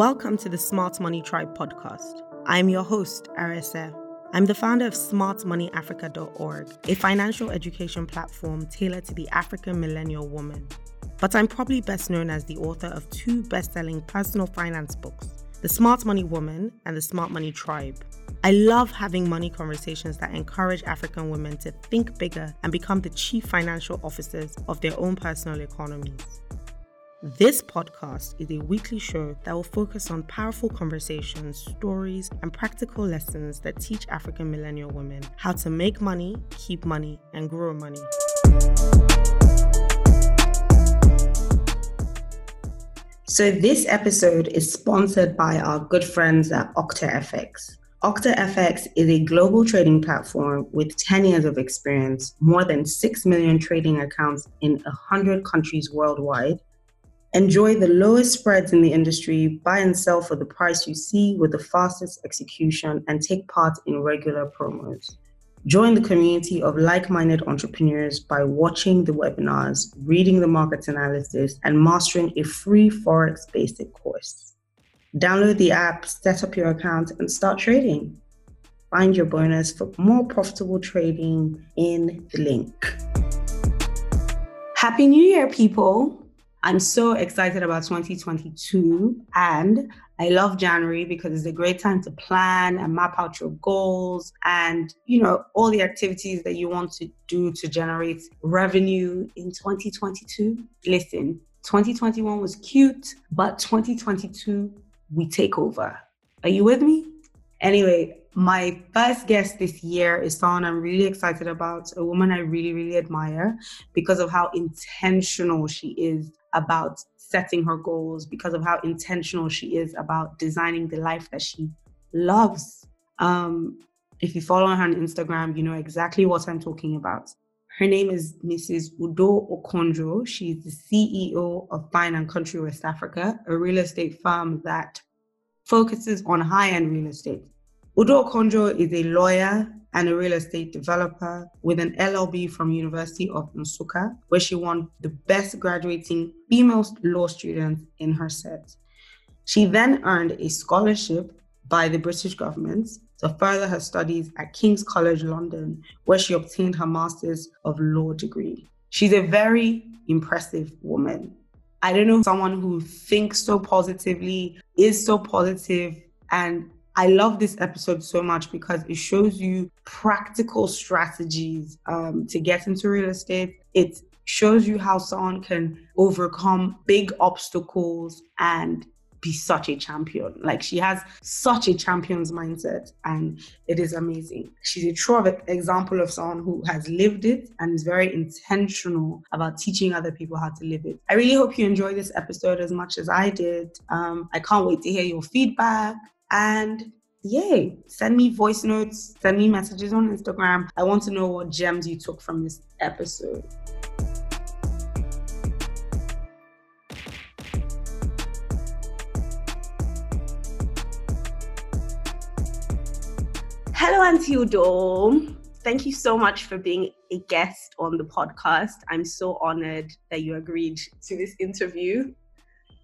Welcome to the Smart Money Tribe podcast. I'm your host, Arese. I'm the founder of smartmoneyafrica.org, a financial education platform tailored to the African millennial woman. But I'm probably best known as the author of two best selling personal finance books The Smart Money Woman and The Smart Money Tribe. I love having money conversations that encourage African women to think bigger and become the chief financial officers of their own personal economies. This podcast is a weekly show that will focus on powerful conversations, stories, and practical lessons that teach African millennial women how to make money, keep money, and grow money. So, this episode is sponsored by our good friends at OctaFX. OctaFX is a global trading platform with 10 years of experience, more than 6 million trading accounts in 100 countries worldwide Enjoy the lowest spreads in the industry, buy and sell for the price you see with the fastest execution, and take part in regular promos. Join the community of like minded entrepreneurs by watching the webinars, reading the market analysis, and mastering a free Forex basic course. Download the app, set up your account, and start trading. Find your bonus for more profitable trading in the link. Happy New Year, people! I'm so excited about 2022 and I love January because it's a great time to plan and map out your goals and you know all the activities that you want to do to generate revenue in 2022. Listen, 2021 was cute, but 2022 we take over. Are you with me? Anyway, my first guest this year is someone I'm really excited about, a woman I really, really admire because of how intentional she is about setting her goals, because of how intentional she is about designing the life that she loves. Um, if you follow her on Instagram, you know exactly what I'm talking about. Her name is Mrs. Udo Okonjo. She's the CEO of Fine and Country West Africa, a real estate firm that focuses on high end real estate. Udo Okonjo is a lawyer and a real estate developer with an LLB from University of Nsukka, where she won the best graduating female law student in her set. She then earned a scholarship by the British government to further her studies at King's College London, where she obtained her Master's of Law degree. She's a very impressive woman. I don't know someone who thinks so positively, is so positive, and I love this episode so much because it shows you practical strategies um, to get into real estate. It shows you how someone can overcome big obstacles and be such a champion. Like she has such a champion's mindset and it is amazing. She's a true example of someone who has lived it and is very intentional about teaching other people how to live it. I really hope you enjoy this episode as much as I did. Um, I can't wait to hear your feedback. And yay, send me voice notes, send me messages on Instagram. I want to know what gems you took from this episode. Hello, Auntie Udo. Thank you so much for being a guest on the podcast. I'm so honored that you agreed to this interview.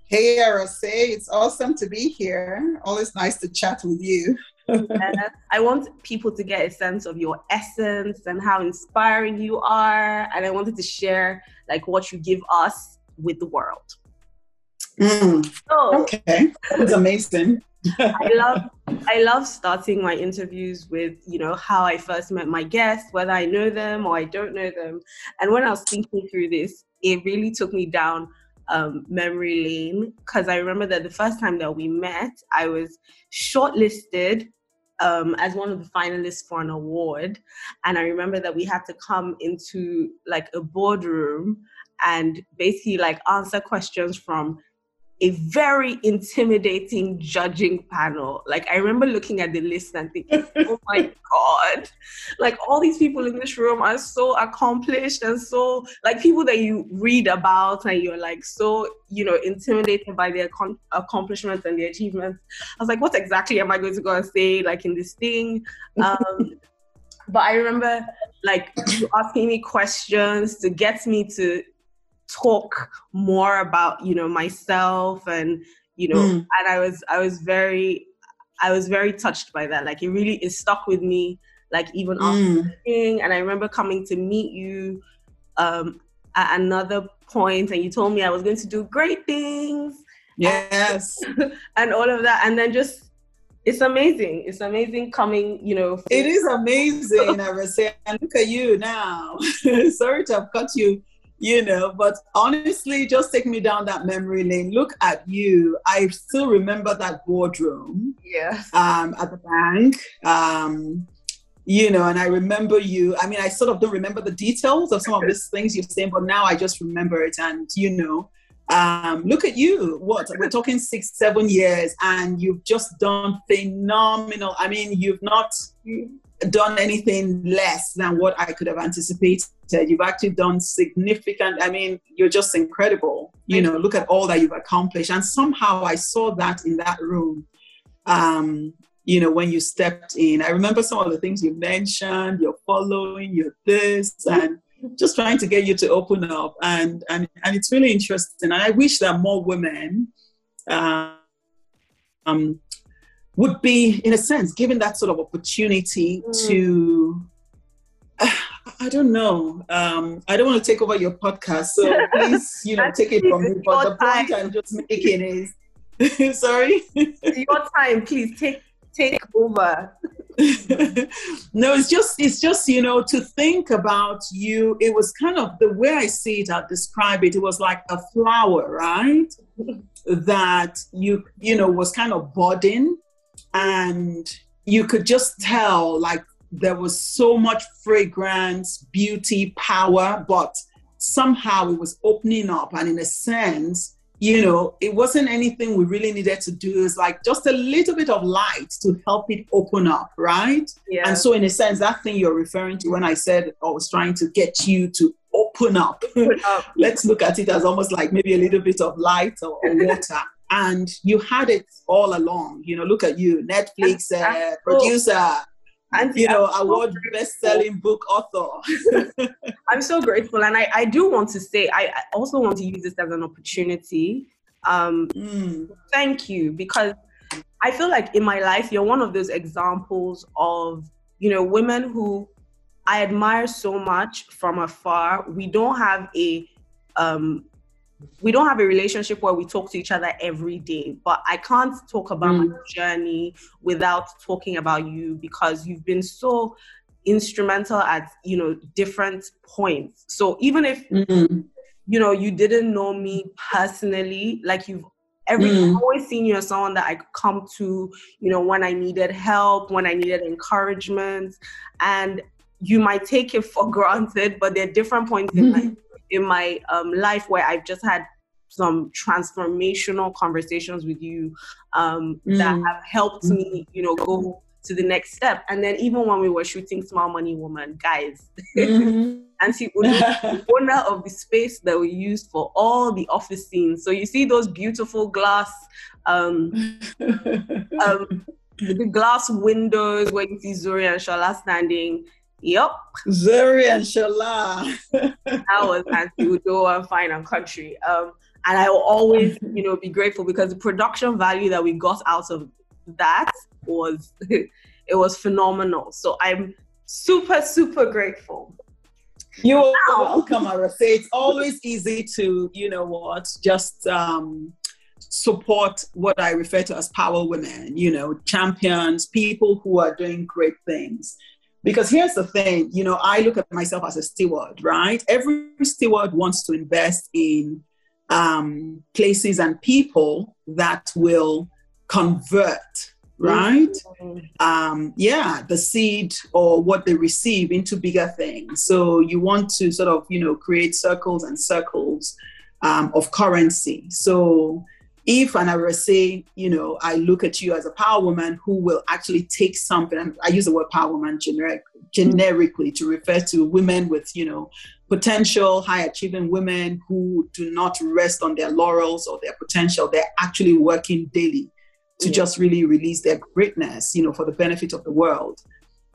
Hey, Arese, it's awesome to be here. Always nice to chat with you. I want people to get a sense of your essence and how inspiring you are. And I wanted to share like what you give us with the world. Mm. So, okay, that was amazing. I love I love starting my interviews with, you know, how I first met my guests, whether I know them or I don't know them. And when I was thinking through this, it really took me down um, memory lane because I remember that the first time that we met, I was shortlisted um, as one of the finalists for an award. And I remember that we had to come into like a boardroom and basically like answer questions from a very intimidating judging panel. Like I remember looking at the list and thinking, oh my God, like all these people in this room are so accomplished and so like people that you read about and you're like so, you know, intimidated by their con- accomplishments and their achievements. I was like, what exactly am I going to go and say like in this thing? Um, but I remember like you asking me questions to get me to talk more about you know myself and you know, mm. and I was I was very I was very touched by that. Like it really is stuck with me. Like even mm. after and I remember coming to meet you um, at another point, and you told me I was going to do great things. Yes, and all of that, and then just it's amazing. It's amazing coming, you know. It is amazing, I would say. And look at you now. Sorry to have cut you, you know, but honestly, just take me down that memory lane. Look at you. I still remember that boardroom. Yeah. Um, at the bank. Um, you know, and I remember you. I mean, I sort of don't remember the details of some of these things you're saying, but now I just remember it. And, you know, um, look at you. What we're talking six, seven years, and you've just done phenomenal. I mean, you've not done anything less than what I could have anticipated. You've actually done significant. I mean, you're just incredible. You know, look at all that you've accomplished, and somehow I saw that in that room. Um, you know, when you stepped in, I remember some of the things you mentioned. You're following, you're this, and just trying to get you to open up and and, and it's really interesting and i wish that more women uh, um, would be in a sense given that sort of opportunity mm. to uh, i don't know. Um, i don't want to take over your podcast so please you know take it from me. But the point i'm just making is sorry? Your time please take take over. No it's just it's just you know to think about you it was kind of the way i see it i describe it it was like a flower right? That you you know was kind of budding and you could just tell like there was so much fragrance beauty power but somehow it was opening up and in a sense you know, it wasn't anything we really needed to do. It's like just a little bit of light to help it open up, right? Yeah. And so, in a sense, that thing you're referring to when I said I was trying to get you to open up, open up. let's look at it as almost like maybe a little bit of light or, or water. And you had it all along. You know, look at you, Netflix uh, producer and you know, so award best-selling book author. I'm so grateful, and I, I do want to say I, I also want to use this as an opportunity. Um, mm. Thank you because I feel like in my life you're one of those examples of you know women who I admire so much from afar. We don't have a um, we don't have a relationship where we talk to each other every day but i can't talk about mm. my journey without talking about you because you've been so instrumental at you know different points so even if mm. you know you didn't know me personally like you've every mm. always seen you as someone that i could come to you know when i needed help when i needed encouragement and you might take it for granted but there are different points in life in my um, life where I've just had some transformational conversations with you um, mm. that have helped me, you know, go to the next step. And then even when we were shooting Smart Money Woman, guys, mm-hmm. Auntie the owner of the space that we used for all the office scenes. So you see those beautiful glass, um, um, the glass windows where you see Zuri and Shola standing Yep. Zuri and Shola. that was Auntie Udo and Fine and Country. Um, and I will always, you know, be grateful because the production value that we got out of that was it was phenomenal. So I'm super, super grateful. You are welcome, say it's always easy to, you know what, just um support what I refer to as power women, you know, champions, people who are doing great things. Because here's the thing, you know, I look at myself as a steward, right? Every steward wants to invest in um, places and people that will convert, right? Mm-hmm. Um, yeah, the seed or what they receive into bigger things. So you want to sort of, you know, create circles and circles um, of currency. So if and I will say, you know, I look at you as a power woman who will actually take something, and I use the word power woman generic, generically to refer to women with, you know, potential, high achieving women who do not rest on their laurels or their potential. They're actually working daily to yeah. just really release their greatness, you know, for the benefit of the world.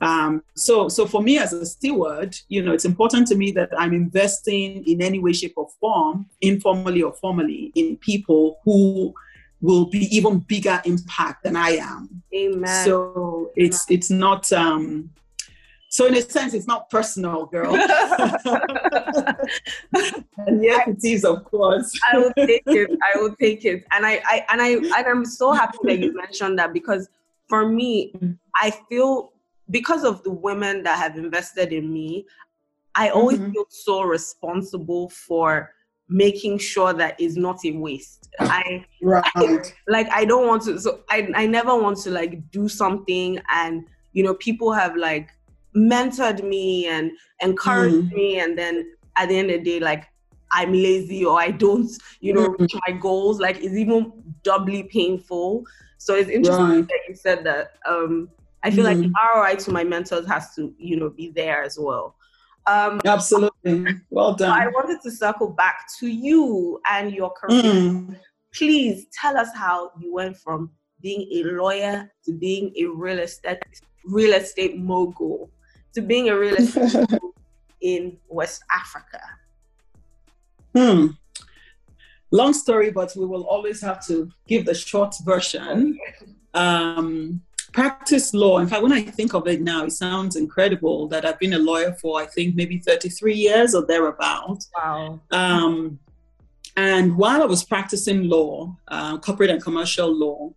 Um, so, so for me as a steward, you know, it's important to me that I'm investing in any way, shape, or form, informally or formally, in people who will be even bigger impact than I am. Amen. So it's it's not um so in a sense it's not personal, girl. and yes it is of course. I will take it. I will take it. And I, I and I and I'm so happy that you mentioned that because for me, I feel because of the women that have invested in me, I always mm-hmm. feel so responsible for making sure that it's not a waste. I, right. I, like I don't want to so I I never want to like do something and you know people have like mentored me and encouraged mm. me and then at the end of the day like I'm lazy or I don't you know mm. reach my goals like it's even doubly painful. So it's interesting right. that you said that. Um I feel mm. like the mm-hmm. ROI to my mentors has to, you know, be there as well. Um, Absolutely. Well done. I wanted to circle back to you and your career. Mm. Please tell us how you went from being a lawyer to being a real estate real estate mogul to being a real estate mogul in West Africa. Hmm. Long story, but we will always have to give the short version. Um, practice law. In fact, when I think of it now, it sounds incredible that I've been a lawyer for, I think, maybe 33 years or thereabout. Wow. Um, and while I was practicing law, uh, corporate and commercial law,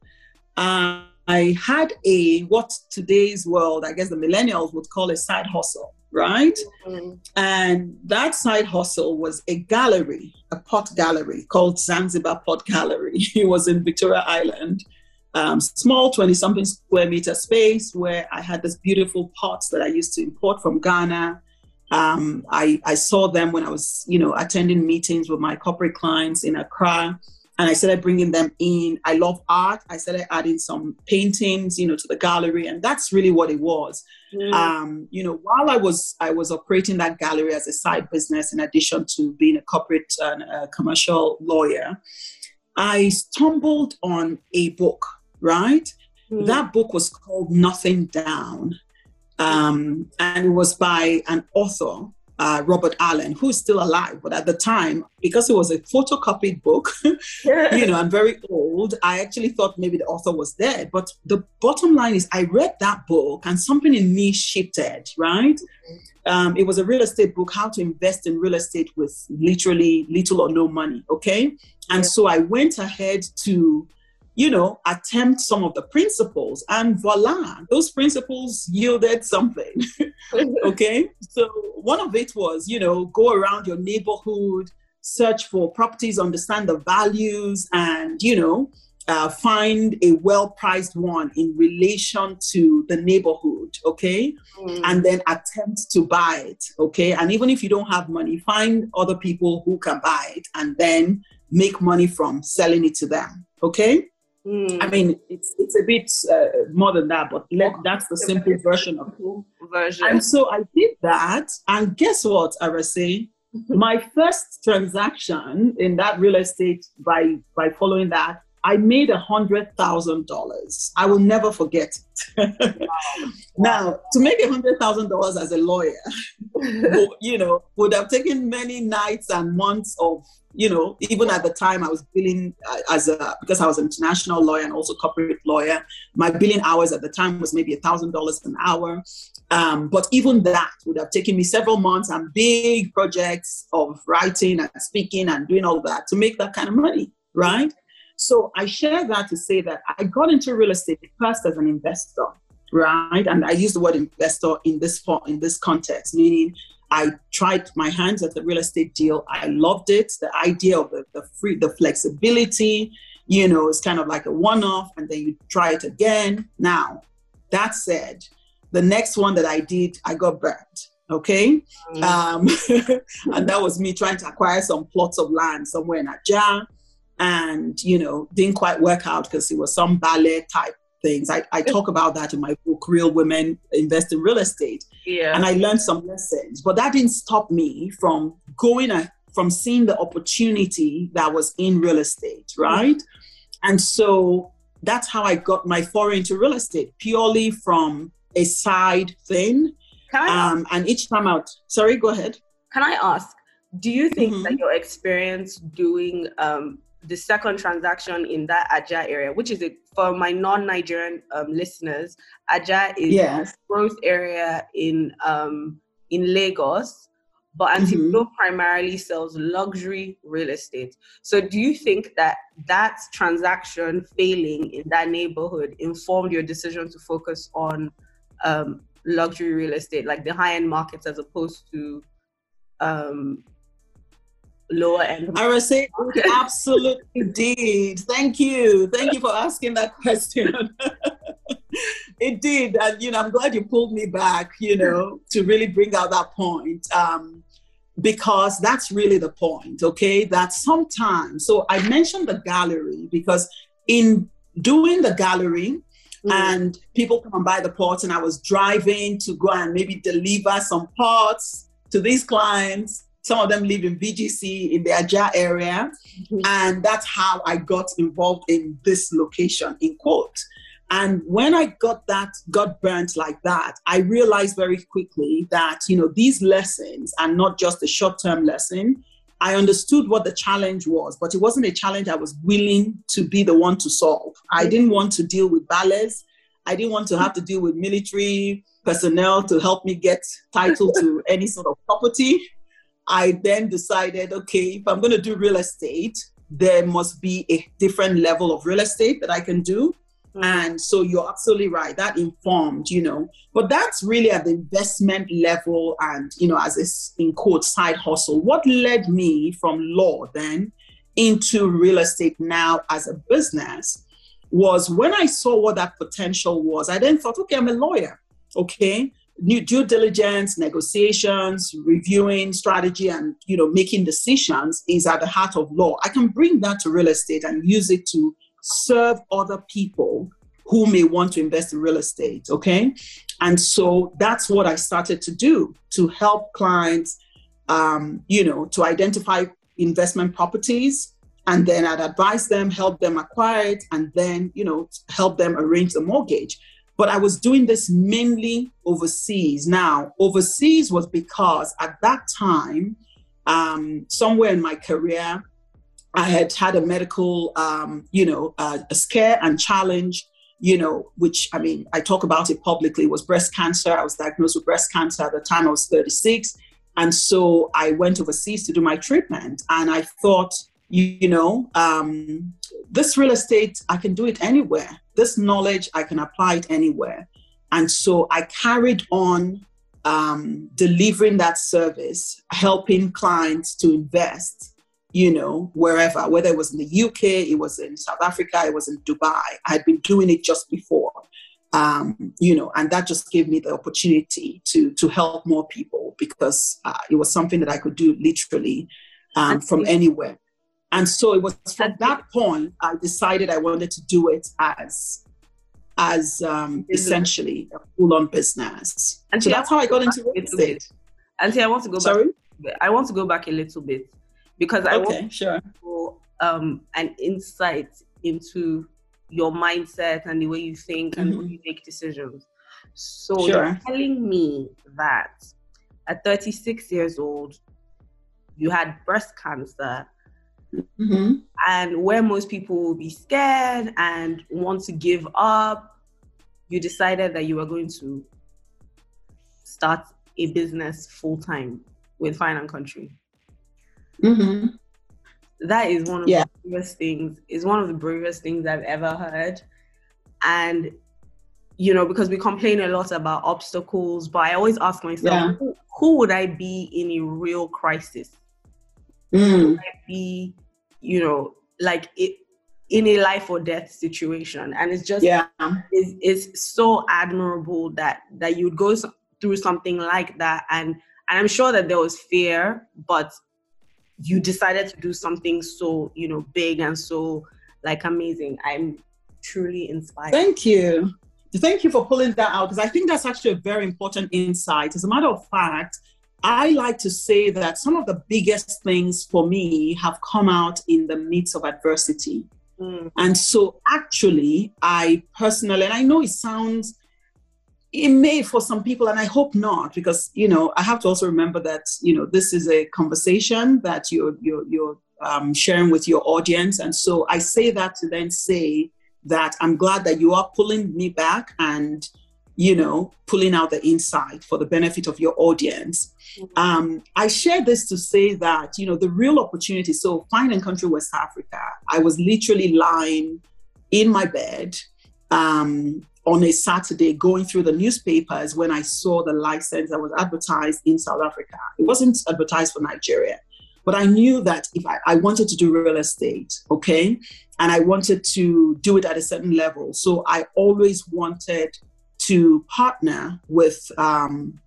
uh, I had a what today's world, I guess the millennials would call a side hustle, right? Mm-hmm. And that side hustle was a gallery, a pot gallery called Zanzibar Pot Gallery. it was in Victoria Island um, small 20 something square meter space where I had this beautiful pots that I used to import from Ghana. Um, I, I saw them when I was, you know, attending meetings with my corporate clients in Accra, and I started bringing them in. I love art. I started adding some paintings, you know, to the gallery, and that's really what it was. Mm. Um, you know, while I was I was operating that gallery as a side business, in addition to being a corporate and commercial lawyer, I stumbled on a book right? Mm. That book was called Nothing Down. Um, and it was by an author, uh, Robert Allen, who's still alive. But at the time, because it was a photocopied book, you know, I'm very old, I actually thought maybe the author was dead. But the bottom line is, I read that book and something in me shifted, right? Um, it was a real estate book, how to invest in real estate with literally little or no money, okay? And yeah. so I went ahead to you know, attempt some of the principles, and voila, those principles yielded something. okay. So one of it was, you know, go around your neighborhood, search for properties, understand the values, and, you know, uh, find a well priced one in relation to the neighborhood, okay? Mm. And then attempt to buy it, okay? And even if you don't have money, find other people who can buy it and then make money from selling it to them, okay? Mm. I mean, it's it's a bit uh, more than that, but let, that's the simple version of it. Version. And so I did that, and guess what, Arese? My first transaction in that real estate by by following that, I made a hundred thousand dollars. I will never forget it. wow. Now, to make a hundred thousand dollars as a lawyer, you know, would have taken many nights and months of you know, even at the time I was billing uh, as a, because I was an international lawyer and also corporate lawyer, my billing hours at the time was maybe a thousand dollars an hour. Um, but even that would have taken me several months and big projects of writing and speaking and doing all that to make that kind of money, right? So I share that to say that I got into real estate first as an investor, right? And I use the word investor in this for in this context, meaning I tried my hands at the real estate deal. I loved it. The idea of the, the free, the flexibility, you know, it's kind of like a one off and then you try it again. Now, that said, the next one that I did, I got burnt. Okay. Mm. Um, and that was me trying to acquire some plots of land somewhere in Ajah and, you know, didn't quite work out because it was some ballet type things. I, I talk about that in my book, Real Women Invest in Real Estate. Yeah. And I learned some lessons, but that didn't stop me from going, a, from seeing the opportunity that was in real estate, right? Mm-hmm. And so that's how I got my foray into real estate, purely from a side thing. Um, and each time out, sorry, go ahead. Can I ask, do you think mm-hmm. that your experience doing um, the second transaction in that Ajah area, which is a, for my non-Nigerian um, listeners, Ajah is yes. a growth area in um, in Lagos, but Auntie mm-hmm. primarily sells luxury real estate. So, do you think that that transaction failing in that neighborhood informed your decision to focus on um, luxury real estate, like the high-end markets, as opposed to um, lower end? I would say absolutely indeed. Thank you. Thank you for asking that question. it did. And, you know, I'm glad you pulled me back, you know, to really bring out that point. Um, because that's really the point, okay? That sometimes, so I mentioned the gallery because in doing the gallery, Mm. and people come and buy the pots and i was driving to go and maybe deliver some pots to these clients some of them live in VGC in the Ajah area. Mm-hmm. And that's how I got involved in this location, in quote. And when I got that, got burnt like that, I realized very quickly that, you know, these lessons are not just a short term lesson. I understood what the challenge was, but it wasn't a challenge I was willing to be the one to solve. I didn't want to deal with ballets. I didn't want to have to deal with military personnel to help me get title to any sort of property. I then decided, okay, if I'm going to do real estate, there must be a different level of real estate that I can do. Mm. And so you're absolutely right. That informed, you know, but that's really at the investment level and, you know, as a in quote side hustle. What led me from law then into real estate now as a business was when I saw what that potential was, I then thought, okay, I'm a lawyer. Okay new due diligence, negotiations, reviewing strategy, and you know making decisions is at the heart of law. I can bring that to real estate and use it to serve other people who may want to invest in real estate. Okay, and so that's what I started to do to help clients, um, you know, to identify investment properties. And then I'd advise them, help them acquire it, and then, you know, help them arrange the mortgage. But I was doing this mainly overseas. Now, overseas was because at that time, um, somewhere in my career, I had had a medical, um, you know, uh, a scare and challenge, you know, which I mean, I talk about it publicly, was breast cancer. I was diagnosed with breast cancer at the time I was 36. And so I went overseas to do my treatment. And I thought, you, you know, um, this real estate, I can do it anywhere. This knowledge, I can apply it anywhere. And so I carried on um, delivering that service, helping clients to invest, you know, wherever, whether it was in the UK, it was in South Africa, it was in Dubai. I had been doing it just before. Um, you know, and that just gave me the opportunity to to help more people because uh, it was something that I could do literally um, from anywhere. And so it was from that point I decided I wanted to do it as as um, essentially a full-on business. And so that's how I got into real estate. And see, I want to go Sorry? back. I want to go back a little bit because I okay, want sure. To, um, an insight into your mindset and the way you think and mm-hmm. way you make decisions. So sure. you're telling me that at 36 years old, you had breast cancer Mm-hmm. And where most people will be scared and want to give up, you decided that you were going to start a business full time with Fine and Country. Mm-hmm. That is one of yeah. the bravest things. Is one of the bravest things I've ever heard, and you know because we complain a lot about obstacles, but I always ask myself, yeah. who, who, would I be in a real crisis? Mm. be, you know, like it in a life or death situation, and it's just yeah, it's, it's so admirable that that you would go through something like that, and and I'm sure that there was fear, but you decided to do something so you know big and so like amazing. I'm truly inspired. Thank you. Thank you for pulling that out because I think that's actually a very important insight. As a matter of fact, I like to say that some of the biggest things for me have come out in the midst of adversity. Mm. And so, actually, I personally, and I know it sounds, it may for some people, and I hope not, because you know I have to also remember that you know this is a conversation that you're you're you're um, sharing with your audience. And so I say that to then say that I'm glad that you are pulling me back and you know, pulling out the insight for the benefit of your audience. Mm-hmm. Um, I share this to say that, you know, the real opportunity. So, Fine and Country West Africa, I was literally lying in my bed um, on a Saturday going through the newspapers when I saw the license that was advertised in South Africa. It wasn't advertised for Nigeria, but I knew that if I, I wanted to do real estate, okay, and I wanted to do it at a certain level. So I always wanted to partner with, um,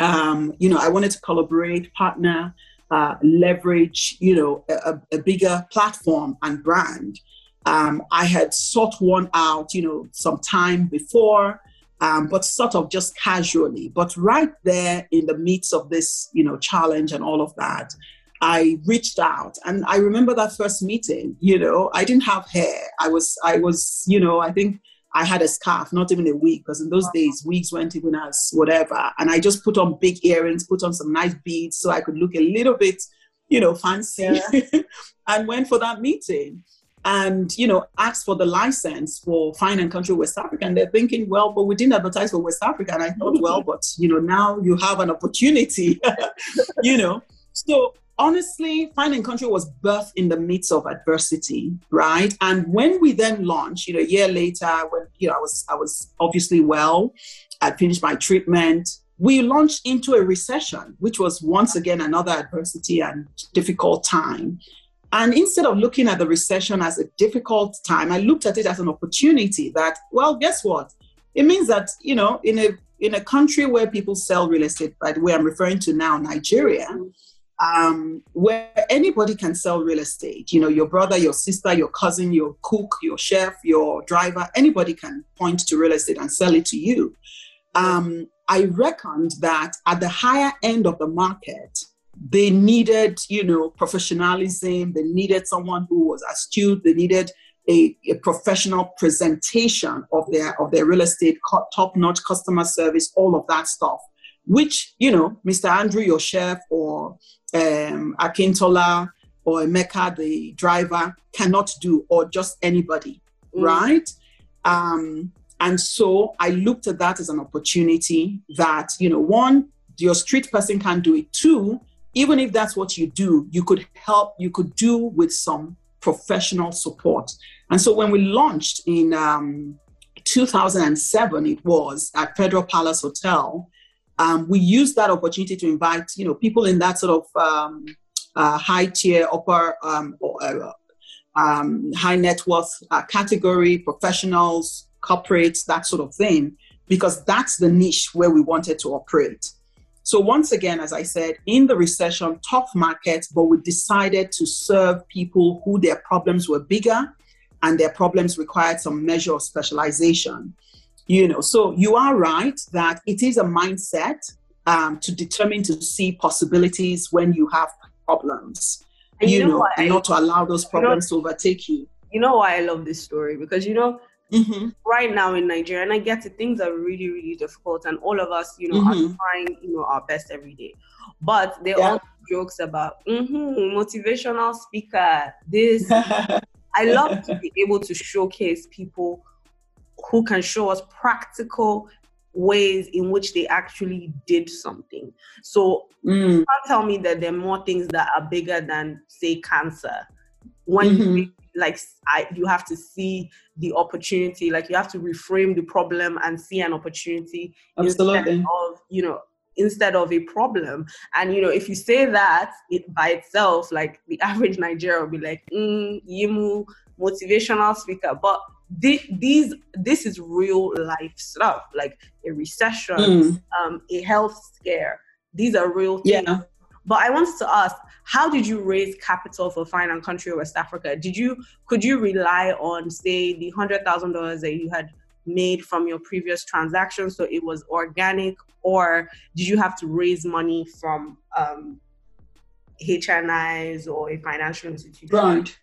um, you know, I wanted to collaborate, partner, uh, leverage, you know, a, a bigger platform and brand. Um, I had sought one out, you know, some time before, um, but sort of just casually. But right there in the midst of this, you know, challenge and all of that, I reached out, and I remember that first meeting. You know, I didn't have hair. I was, I was, you know, I think I had a scarf, not even a wig, because in those days wigs weren't even as whatever. And I just put on big earrings, put on some nice beads, so I could look a little bit, you know, fancy, yeah. and went for that meeting. And you know asked for the license for fine and country west africa. And they're thinking well but we didn't advertise for west africa. And i thought well but you know now you have an opportunity you know so honestly Fine and Country was birthed in the midst of adversity right and when we then launched you know a year later when you know i was i was obviously well i'd finished my treatment we launched into a recession which was once again another adversity and difficult time and instead of looking at the recession as a difficult time, I looked at it as an opportunity that, well, guess what? It means that, you know, in a in a country where people sell real estate, by the way, I'm referring to now Nigeria, um, where anybody can sell real estate. You know, your brother, your sister, your cousin, your cook, your chef, your driver, anybody can point to real estate and sell it to you. Um, I reckoned that at the higher end of the market, they needed, you know, professionalism. They needed someone who was astute. They needed a, a professional presentation of their of their real estate, top-notch customer service, all of that stuff. Which you know, Mr. Andrew, your chef, or um, Akintola, or Emeka, the driver, cannot do, or just anybody, mm. right? Um, and so I looked at that as an opportunity that, you know, one, your street person can do it. Two, even if that's what you do, you could help, you could do with some professional support. And so when we launched in um, 2007, it was at Federal Palace Hotel, um, we used that opportunity to invite, you know, people in that sort of um, uh, high tier, upper, um, uh, um, high net worth uh, category, professionals, corporates, that sort of thing, because that's the niche where we wanted to operate. So, once again, as I said, in the recession, tough market, but we decided to serve people who their problems were bigger and their problems required some measure of specialization. You know, so you are right that it is a mindset um, to determine to see possibilities when you have problems. And you, you know, know and not to allow those problems you know, to overtake you. You know why I love this story because you know Mm-hmm. right now in Nigeria, and I get it, things are really, really difficult, and all of us, you know, mm-hmm. are trying, you know, our best every day. But there yeah. are jokes about mm-hmm, motivational speaker. This I love to be able to showcase people who can show us practical ways in which they actually did something. So mm. you can't tell me that there are more things that are bigger than say cancer. When mm-hmm. you like I, you have to see the opportunity like you have to reframe the problem and see an opportunity Absolutely. instead of you know instead of a problem and you know if you say that it by itself like the average nigerian will be like mm, yimu motivational speaker but these this is real life stuff like a recession mm. um, a health scare these are real things yeah. but i wanted to ask how did you raise capital for Fine and Country West Africa? Did you could you rely on say the hundred thousand dollars that you had made from your previous transaction, so it was organic, or did you have to raise money from um, HNIs or a financial institution? Right.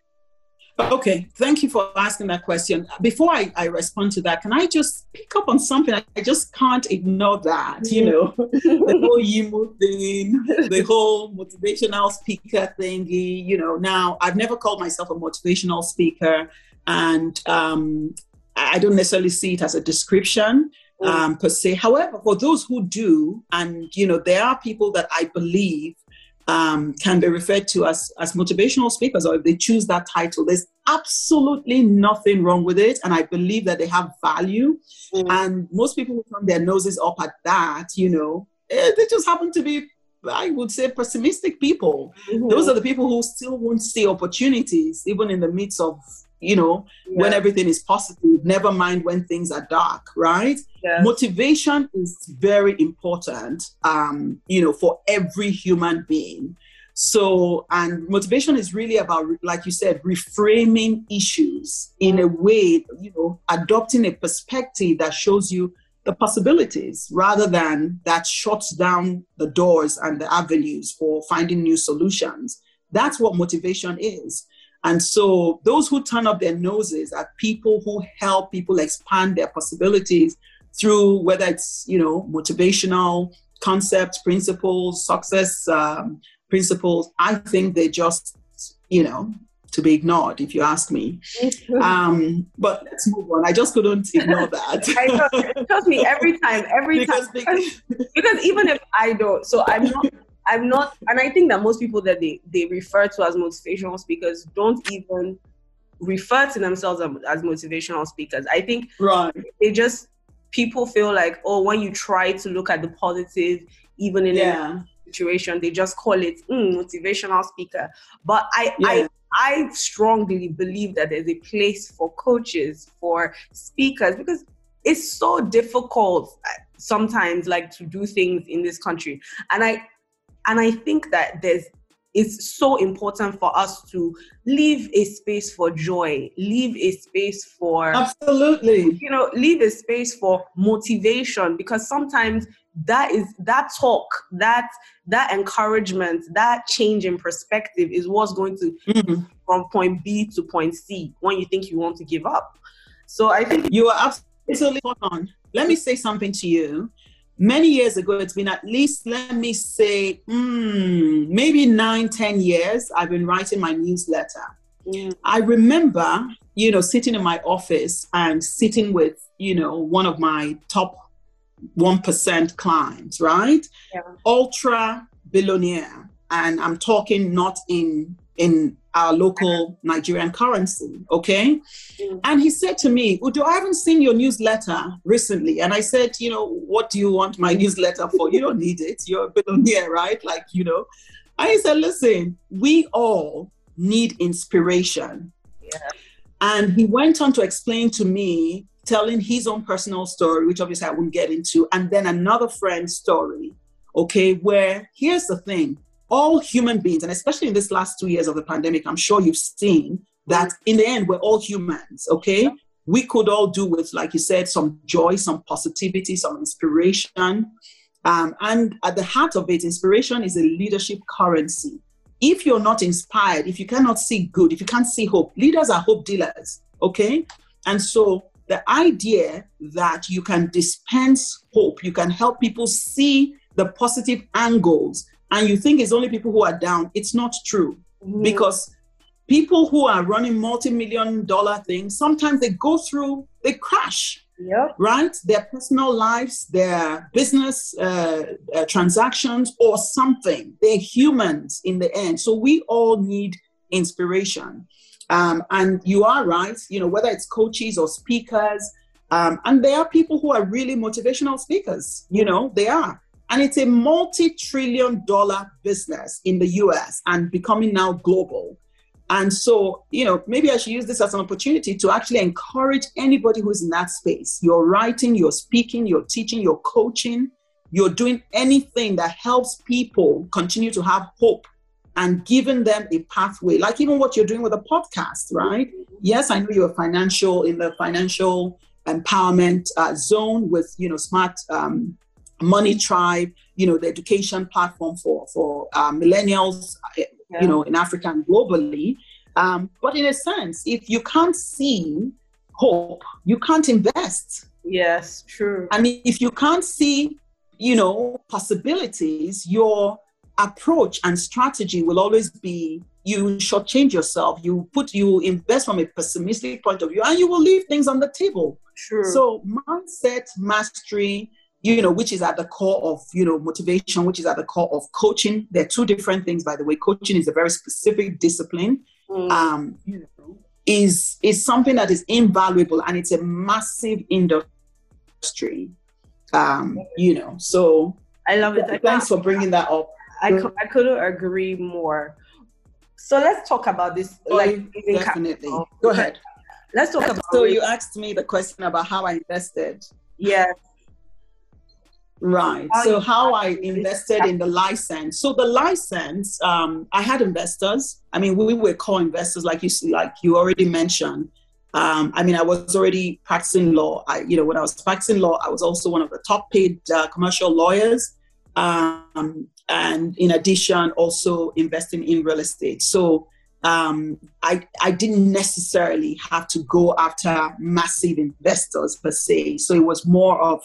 Okay, thank you for asking that question. Before I, I respond to that, can I just pick up on something? I just can't ignore that, you know, the whole YIMU thing, the whole motivational speaker thingy, you know. Now, I've never called myself a motivational speaker, and um, I don't necessarily see it as a description. Mm. Um, per se. However, for those who do, and you know, there are people that I believe um, can be referred to as, as motivational speakers, or if they choose that title, there's absolutely nothing wrong with it. And I believe that they have value. Mm. And most people who turn their noses up at that, you know, eh, they just happen to be, I would say, pessimistic people. Mm-hmm. Those are the people who still won't see opportunities, even in the midst of you know, yeah. when everything is positive, never mind when things are dark, right? Yes. Motivation is very important, um, you know, for every human being. So, and motivation is really about, like you said, reframing issues in a way, you know, adopting a perspective that shows you the possibilities rather than that shuts down the doors and the avenues for finding new solutions. That's what motivation is. And so those who turn up their noses are people who help people expand their possibilities through whether it's, you know, motivational concepts, principles, success um, principles. I think they're just, you know, to be ignored, if you ask me. Um, but let's move on. I just couldn't ignore that. Trust me, every time, every because, time. Because, because even if I don't, so I'm not I'm not, and I think that most people that they, they refer to as motivational speakers don't even refer to themselves as motivational speakers. I think right. they just, people feel like, oh, when you try to look at the positive, even in yeah. a situation, they just call it mm, motivational speaker. But I, yeah. I, I strongly believe that there's a place for coaches, for speakers, because it's so difficult uh, sometimes like to do things in this country. And I and I think that there's it's so important for us to leave a space for joy, leave a space for absolutely, you know, leave a space for motivation because sometimes that is that talk, that that encouragement, that change in perspective is what's going to mm-hmm. from point B to point C when you think you want to give up. So I think you are absolutely on. Let me say something to you many years ago it's been at least let me say mm, maybe nine ten years i've been writing my newsletter yeah. i remember you know sitting in my office and sitting with you know one of my top 1% clients right yeah. ultra billionaire and i'm talking not in in our local Nigerian currency. Okay. Mm. And he said to me, Udo, I haven't seen your newsletter recently. And I said, you know, what do you want my newsletter for? You don't need it. You're a billionaire, right? Like, you know. And he said, listen, we all need inspiration. Yeah. And he went on to explain to me, telling his own personal story, which obviously I wouldn't get into, and then another friend's story. Okay, where here's the thing all human beings, and especially in this last two years of the pandemic, I'm sure you've seen that in the end, we're all humans, okay? We could all do with, like you said, some joy, some positivity, some inspiration. Um, and at the heart of it, inspiration is a leadership currency. If you're not inspired, if you cannot see good, if you can't see hope, leaders are hope dealers, okay? And so the idea that you can dispense hope, you can help people see the positive angles and you think it's only people who are down, it's not true. Mm-hmm. Because people who are running multi-million dollar things, sometimes they go through, they crash. Yep. Right? Their personal lives, their business uh, uh, transactions, or something. They're humans in the end. So we all need inspiration. Um, and you are right, you know, whether it's coaches or speakers, um, and there are people who are really motivational speakers, you know, they are. And it's a multi trillion dollar business in the US and becoming now global. And so, you know, maybe I should use this as an opportunity to actually encourage anybody who's in that space. You're writing, you're speaking, you're teaching, you're coaching, you're doing anything that helps people continue to have hope and giving them a pathway, like even what you're doing with a podcast, right? Yes, I know you're financial in the financial empowerment uh, zone with, you know, smart um, Money Tribe, you know, the education platform for for uh, millennials, yeah. you know, in Africa and globally. Um, but in a sense, if you can't see hope, you can't invest. Yes, true. And if you can't see, you know, possibilities, your approach and strategy will always be you shortchange yourself. You put you invest from a pessimistic point of view, and you will leave things on the table. True. So mindset mastery, you know, which is at the core of you know motivation, which is at the core of coaching. They're two different things, by the way. Coaching is a very specific discipline. Mm. Um, you know, is is something that is invaluable, and it's a massive industry. Um, you know, so I love it. Thanks for bringing that up. I, I couldn't agree more. So let's talk about this. Oh, like definitely. Go ahead. Let's talk about. So you asked me the question about how I invested. Yes. Right. How so how I invested in the license. So the license, um, I had investors. I mean, we were co-investors, like you like you already mentioned. Um, I mean, I was already practicing law. I, you know, when I was practicing law, I was also one of the top paid uh, commercial lawyers. Um, and in addition, also investing in real estate. So um, I, I didn't necessarily have to go after massive investors per se. So it was more of,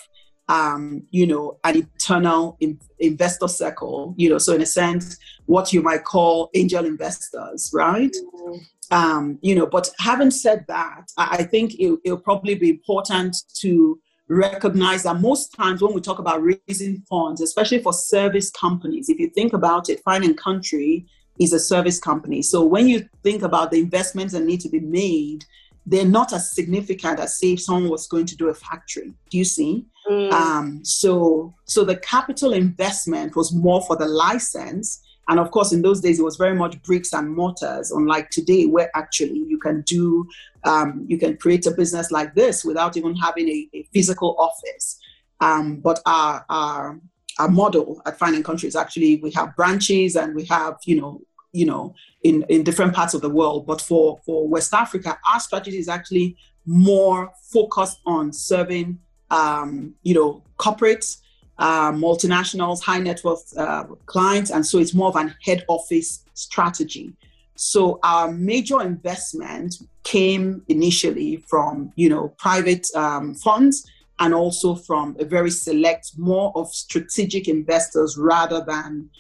um, you know, an internal in, investor circle, you know, so in a sense, what you might call angel investors, right? Mm-hmm. Um, you know, but having said that, I, I think it, it'll probably be important to recognize that most times when we talk about raising funds, especially for service companies, if you think about it, Fine and Country is a service company. So when you think about the investments that need to be made, they're not as significant as say if someone was going to do a factory. Do you see? Mm. Um, so so the capital investment was more for the license and of course, in those days, it was very much bricks and mortars, unlike today, where actually you can do, um, you can create a business like this without even having a, a physical office. Um, but our, our, our model at Fine and Country is actually we have branches and we have, you know, you know, in, in different parts of the world. But for, for West Africa, our strategy is actually more focused on serving, um, you know, corporates uh, multinationals, high net worth uh, clients, and so it's more of an head office strategy. So our major investment came initially from you know private um, funds and also from a very select, more of strategic investors rather than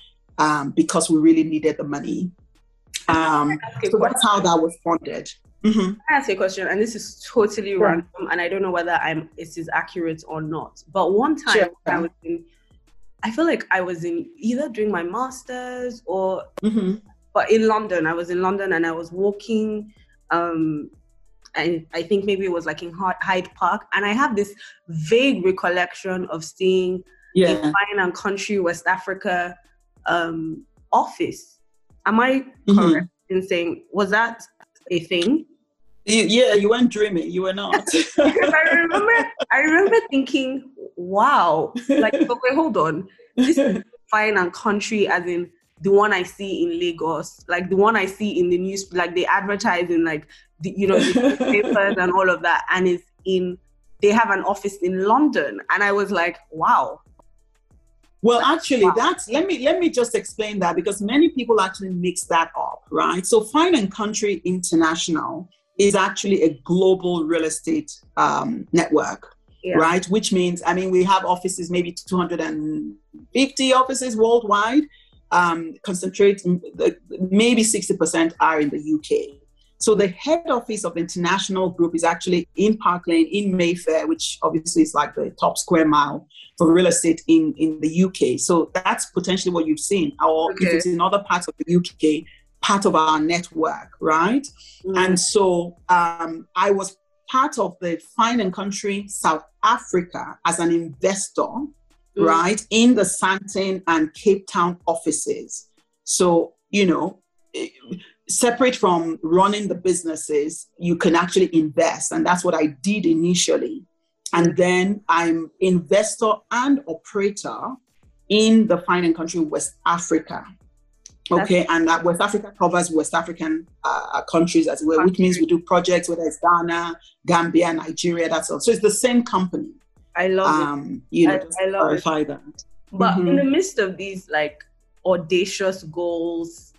um, because we really needed the money. Um, so that's how that was funded. Mm-hmm. I ask you a question, and this is totally sure. random, and I don't know whether I'm it is accurate or not. But one time sure. I was in, I feel like I was in either doing my masters or, mm-hmm. but in London. I was in London and I was walking, um, and I think maybe it was like in Hyde Park, and I have this vague recollection of seeing yeah. a fine and country West Africa um, office. Am I mm-hmm. correct in saying was that a thing? You, yeah, you weren't dreaming. You were not. I remember, I remember thinking, "Wow!" Like, okay, hold on. This is fine and country, as in the one I see in Lagos, like the one I see in the news, like they advertise in like the, you know the papers and all of that, and it's in. They have an office in London, and I was like, "Wow." Well, actually, wow. that's let me let me just explain that because many people actually mix that up, right? So, Fine and Country International is actually a global real estate um, network, yeah. right? Which means, I mean, we have offices, maybe 250 offices worldwide. Um, concentrate, maybe 60% are in the UK. So the head office of the international group is actually in Park Lane in Mayfair, which obviously is like the top square mile for real estate in, in the UK. So that's potentially what you've seen. Or okay. if it's in other parts of the UK, part of our network, right? Mm. And so um, I was part of the Fine and Country South Africa as an investor, mm. right, in the Sandton and Cape Town offices. So, you know, separate from running the businesses, you can actually invest. And that's what I did initially. And then I'm investor and operator in the Fine and Country West Africa. Okay, and that West Africa covers West African uh, countries as well, which means we do projects whether it's Ghana, Gambia, Nigeria, that's all. So it's the same company. I love um, it. You know, I, I love clarify it. that. But mm-hmm. in the midst of these like audacious goals,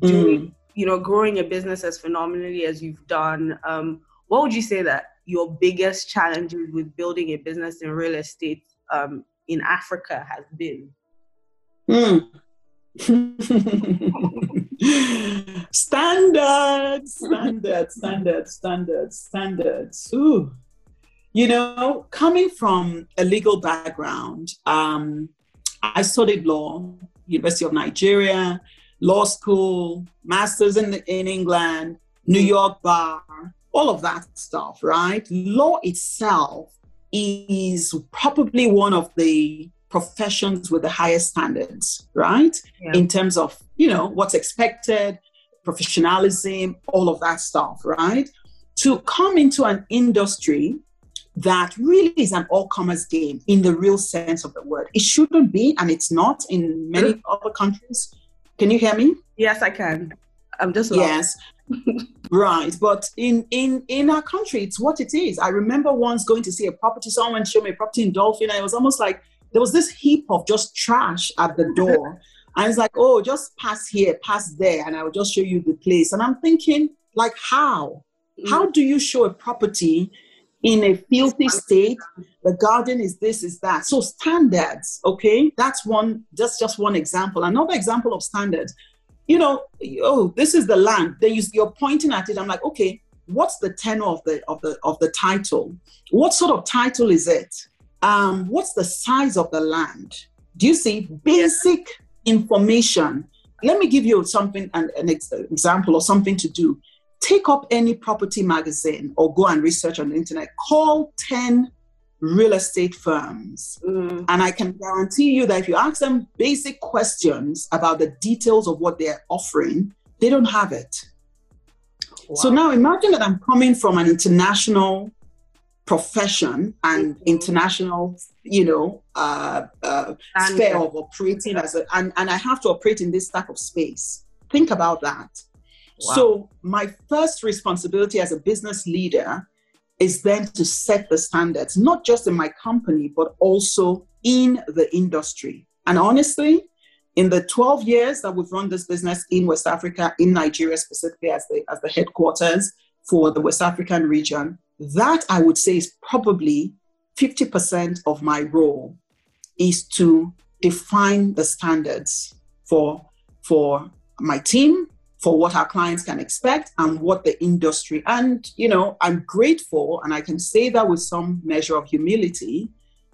doing, mm. You know growing a business as phenomenally as you've done, um, what would you say that your biggest challenges with building a business in real estate um, in Africa has been? Mm. standards, standards, standards, standards, standards. Ooh. You know, coming from a legal background, um, I studied law, University of Nigeria, law school, masters in, in England, New York bar, all of that stuff, right? Law itself is probably one of the professions with the highest standards, right? Yeah. In terms of, you know, what's expected, professionalism, all of that stuff, right? To come into an industry that really is an all comers game in the real sense of the word. It shouldn't be, and it's not in many other countries. Can you hear me? Yes, I can. I'm just lost. yes. right, but in in in our country, it's what it is. I remember once going to see a property. Someone showed me a property in Dolphin, and it was almost like there was this heap of just trash at the door. and it's like, oh, just pass here, pass there, and I will just show you the place. And I'm thinking, like, how? Mm. How do you show a property in a filthy state. The garden is this, is that. So standards, okay? That's one, that's just one example. Another example of standards, you know, oh, this is the land. Then you, you're pointing at it. I'm like, okay, what's the tenor of the of the of the title? What sort of title is it? Um, what's the size of the land? Do you see basic information? Let me give you something, an, an example or something to do take up any property magazine or go and research on the internet. Call 10 real estate firms. Mm. And I can guarantee you that if you ask them basic questions about the details of what they're offering, they don't have it. Wow. So now imagine that I'm coming from an international profession and mm-hmm. international, you know, uh, uh, sphere of operating as a, and, and I have to operate in this type of space. Think about that. So, my first responsibility as a business leader is then to set the standards, not just in my company, but also in the industry. And honestly, in the 12 years that we've run this business in West Africa, in Nigeria specifically as the, as the headquarters for the West African region, that I would say is probably 50% of my role is to define the standards for, for my team, for what our clients can expect and what the industry and you know i'm grateful and i can say that with some measure of humility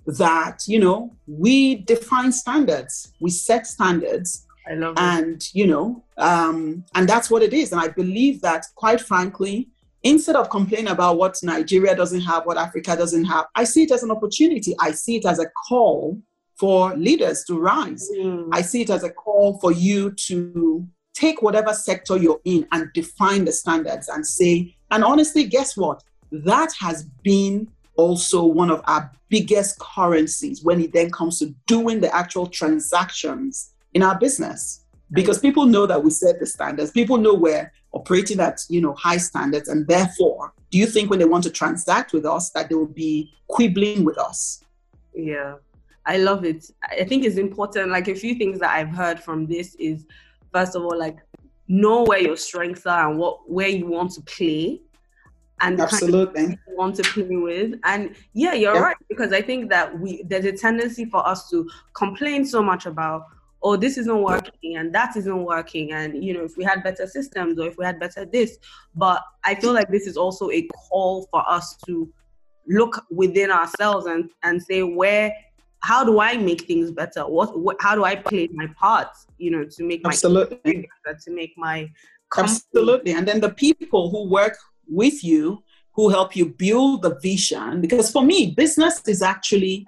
that you know we define standards we set standards I love and you know um, and that's what it is. And i believe that quite frankly instead of complaining about what nigeria doesn't have what africa doesn't have i see it as an opportunity. I see it as a call for leaders to rise. Mm. i see it as a call for you to take whatever sector you're in and define the standards and say, and honestly, guess what? That has been also one of our biggest currencies when it then comes to doing the actual transactions in our business. Because people know that we set the standards, people know we're operating at you know high standards, and therefore, do you think when they want to transact with us that they will be quibbling with us? Yeah, I love it. I think it's important. Like a few things that I've heard from this is first of all, like know where your strengths are and what where you want to play and absolutely. kind of want to play with. And yeah you're right because i think that we there's a tendency for us to complain so much about oh this isn't working and that isn't working and you know if we had better systems or if we had better this. But i feel like this is also a call for us to look within ourselves and and say where how do I make things better? What, what how do I play my part? You know, to make my absolutely better, to make my company. absolutely, and then the people who work with you who help you build the vision. Because for me, business is actually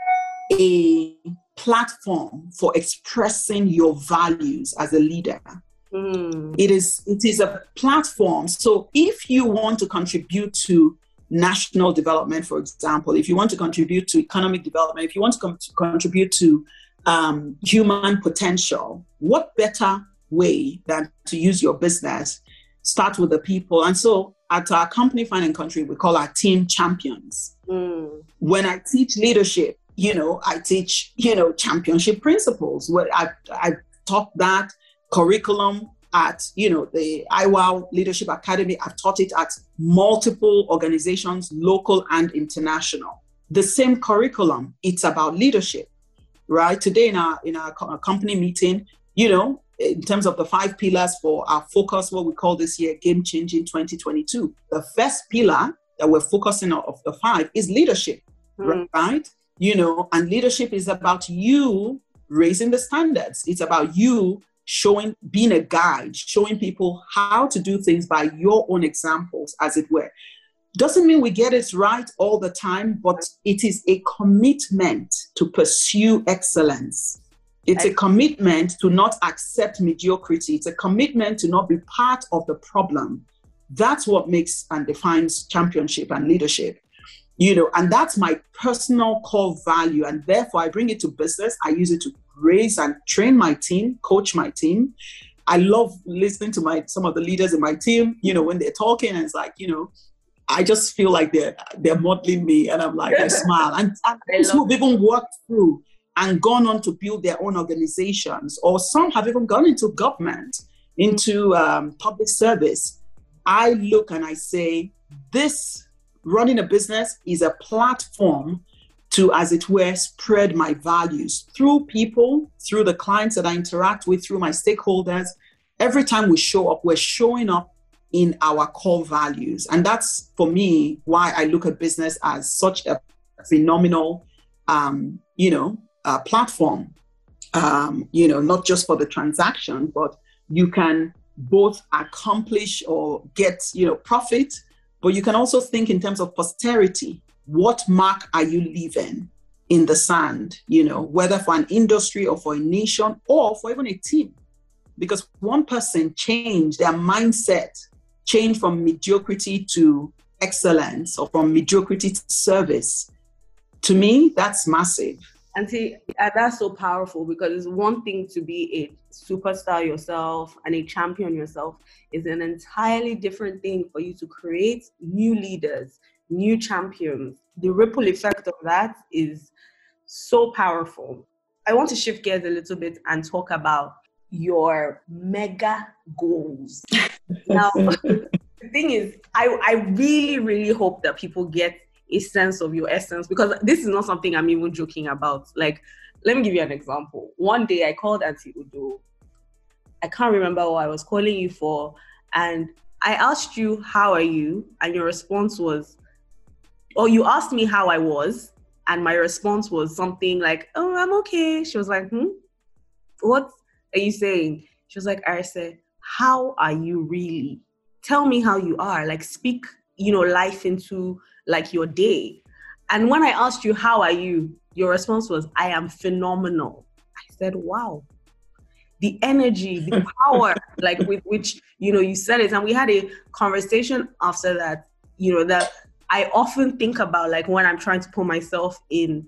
a platform for expressing your values as a leader. Mm. It is it is a platform. So if you want to contribute to national development, for example, if you want to contribute to economic development, if you want to, com- to contribute to um, human potential, what better way than to use your business? Start with the people. And so at our company, Fine and Country, we call our team champions. Mm. When I teach leadership, you know, I teach, you know, championship principles. Where I, I taught that curriculum at, you know, the IWOW Leadership Academy. I've taught it at multiple organizations, local and international. The same curriculum. It's about leadership, right? Today in our in our company meeting, you know, in terms of the five pillars for our focus, what we call this year Game Changing 2022. The first pillar that we're focusing on of the five is leadership, mm. right? You know, and leadership is about you raising the standards. It's about you showing, being a guide, showing people how to do things by your own examples, as it were. Doesn't mean we get it right all the time, but it is a commitment to pursue excellence. It's a commitment to not accept mediocrity. It's a commitment to not be part of the problem. That's what makes and defines championship and leadership. You know, and that's my personal core value. And therefore, I bring it to business. I use it to raise and train my team, coach my team. I love listening to my some of the leaders in my team, you know, when they're talking and it's like, you know, I just feel like they're they're modeling me and I'm like, I smile. And, and those who've even worked through and gone on to build their own organizations, or some have even gone into government, into um, public service. I look and I say, this running a business is a platform to, as it were, spread my values through people, through the clients that I interact with, through my stakeholders. Every time we show up, we're showing up in our core values. And that's for me why I look at business as such a phenomenal, um, you know, uh, platform. Um, you know, not just for the transaction, but you can both accomplish or get, you know, profit, but you can also think in terms of posterity. What mark are you leaving in the sand? You know, whether for an industry or for a nation or for even a team, because one person changed their mindset, changed from mediocrity to excellence or from mediocrity to service. To me, that's massive and see, uh, that's so powerful because it's one thing to be a superstar yourself and a champion yourself is an entirely different thing for you to create new leaders, new champions. The ripple effect of that is so powerful. I want to shift gears a little bit and talk about your mega goals. now, the thing is, I, I really, really hope that people get a sense of your essence because this is not something I'm even joking about. Like, let me give you an example. One day I called Auntie Udo. I can't remember what I was calling you for. And I asked you, How are you? And your response was, or you asked me how I was. And my response was something like, Oh, I'm okay. She was like, Hmm? What are you saying? She was like, Arese, how are you really? Tell me how you are. Like, speak, you know, life into like your day. And when I asked you, How are you? your response was, I am phenomenal. I said, Wow. The energy, the power, like with which, you know, you said it. And we had a conversation after that, you know, that I often think about, like when I'm trying to put myself in,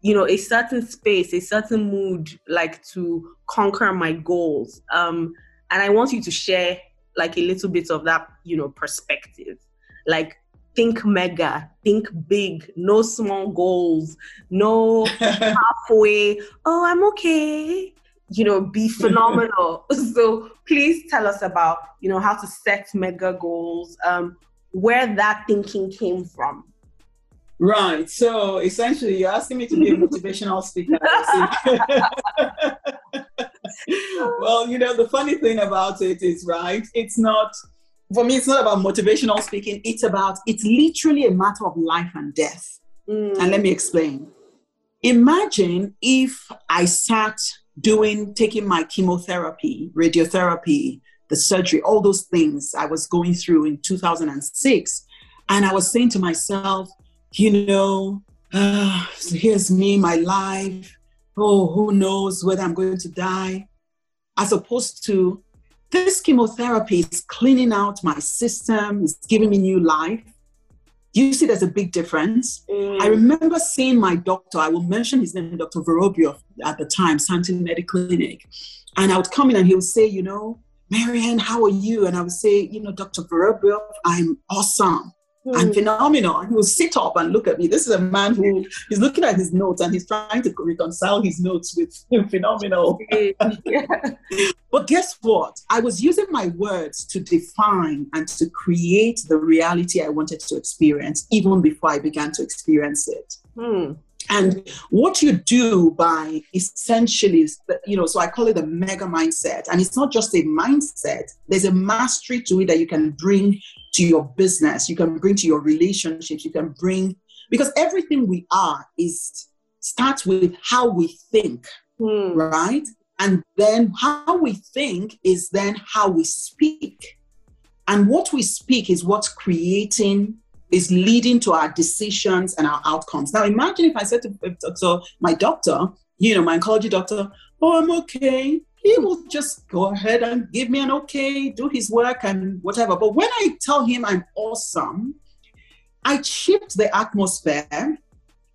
you know, a certain space, a certain mood, like to conquer my goals. Um, and I want you to share like a little bit of that, you know, perspective. Like think mega, think big, no small goals, no halfway, oh, I'm okay. You know, be phenomenal. so please tell us about, you know, how to set mega goals, um, where that thinking came from. Right. So essentially, you're asking me to be a motivational speaker. well, you know, the funny thing about it is, right, it's not for me, it's not about motivational speaking. It's about, it's literally a matter of life and death. Mm. And let me explain. Imagine if I sat doing, taking my chemotherapy, radiotherapy, the surgery, all those things I was going through in 2006. And I was saying to myself, you know, uh, here's me, my life. Oh, who knows whether I'm going to die? As opposed to, this chemotherapy is cleaning out my system, it's giving me new life. You see, there's a big difference. Mm. I remember seeing my doctor, I will mention his name, Dr. Vorobiof at the time, Sandton Medical Clinic. And I would come in and he would say, you know, Marianne, how are you? And I would say, you know, Dr. Vorobiof, I'm awesome. mm. and phenomenal. He will sit up and look at me. This is a man who is looking at his notes and he's trying to reconcile his notes with phenomenal. yeah. But guess what? I was using my words to define and to create the reality I wanted to experience even before I began to experience it. Mm. And what you do by essentially, you know, so I call it a mega mindset. And it's not just a mindset, there's a mastery to it that you can bring to your business, you can bring to your relationships, you can bring, because everything we are is starts with how we think, hmm. right? And then how we think is then how we speak. And what we speak is what's creating is leading to our decisions and our outcomes. Now, imagine if I said to, to my doctor, you know, my oncology doctor, oh, I'm okay. He will just go ahead and give me an okay, do his work and whatever. But when I tell him I'm awesome, I shift the atmosphere.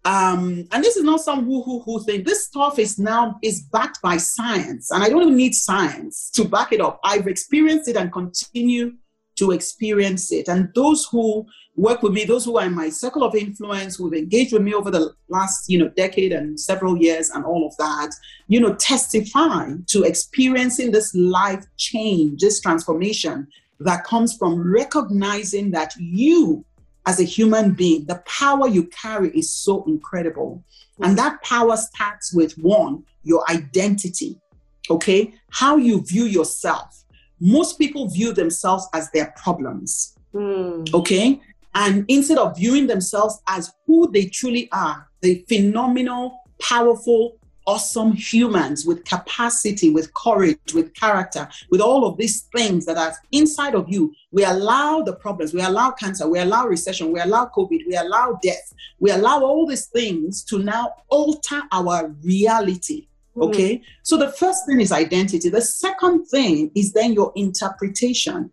Um, and this is not some woo hoo hoo thing. This stuff is now is backed by science, and I don't even need science to back it up. I've experienced it and continue to experience it. And those who work with me, those who are in my circle of influence, who've engaged with me over the last, you know, decade and several years and all of that, you know, testify to experiencing this life change, this transformation that comes from recognizing that you as a human being, the power you carry is so incredible. And that power starts with one, your identity. Okay. How you view yourself. Most people view themselves as their problems. Mm. Okay. And instead of viewing themselves as who they truly are, the phenomenal, powerful, awesome humans with capacity, with courage, with character, with all of these things that are inside of you, we allow the problems, we allow cancer, we allow recession, we allow COVID, we allow death, we allow all these things to now alter our reality. Hmm. Okay. Mm-hmm. So the first thing is identity. The second thing is then your interpretation.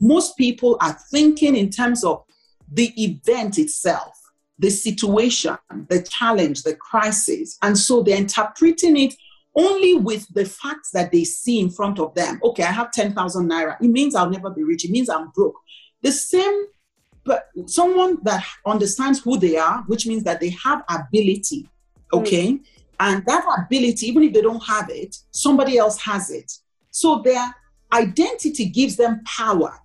Most people are thinking in terms of the event itself, the situation, the challenge, the crisis. And so they're interpreting it only with the facts that they see in front of them. Okay, I have 10,000 naira. It means I'll never be rich. It means I'm broke. The same, but someone that understands who they are, which means that they have ability. Okay. Mm. And that ability, even if they don't have it, somebody else has it. So their identity gives them power.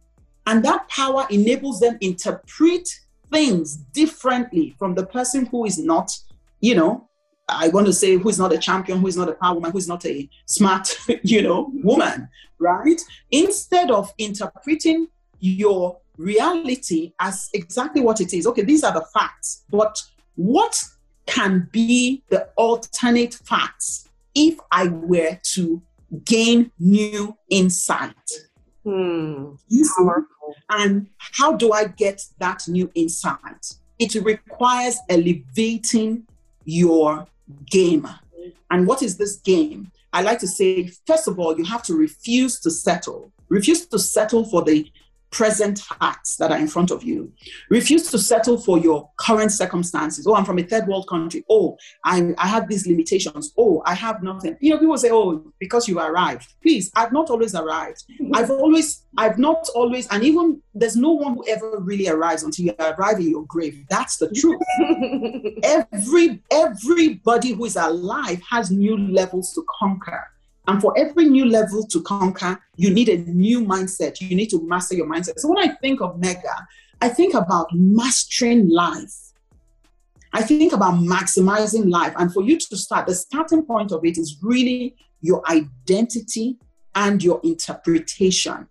And that power enables them interpret things differently from the person who is not, you know, I want to say who is not a champion, who is not a power woman, who is not a smart, you know, woman, right? Instead of interpreting your reality as exactly what it is. Okay, these are the facts, but what can be the alternate facts if I were to gain new insight? Hmm. And how do I get that new insight? It requires elevating your game. And what is this game? I like to say, first of all, you have to refuse to settle. Refuse to settle for the present facts that are in front of you. Refuse to settle for your current circumstances. Oh, I'm from a third world country. Oh, I, I have these limitations. Oh, I have nothing. You know, people say, oh, because you arrived. Please, I've not always arrived. Mm-hmm. I've always, I've not always, and even there's no one who ever really arrives until you arrive in your grave. That's the truth. Every everybody who is alive has new levels to conquer. And for every new level to conquer, you need a new mindset. You need to master your mindset. So when I think of mega, I think about mastering life. I think about maximizing life. And for you to start, the starting point of it is really your identity and your interpretation.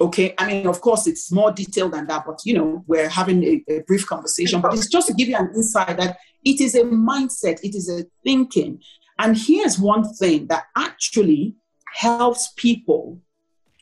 Okay. I mean, of course, it's more detailed than that, but you know, we're having a, a brief conversation, but it's just to give you an insight that it is a mindset, it is a thinking. And here's one thing that actually helps people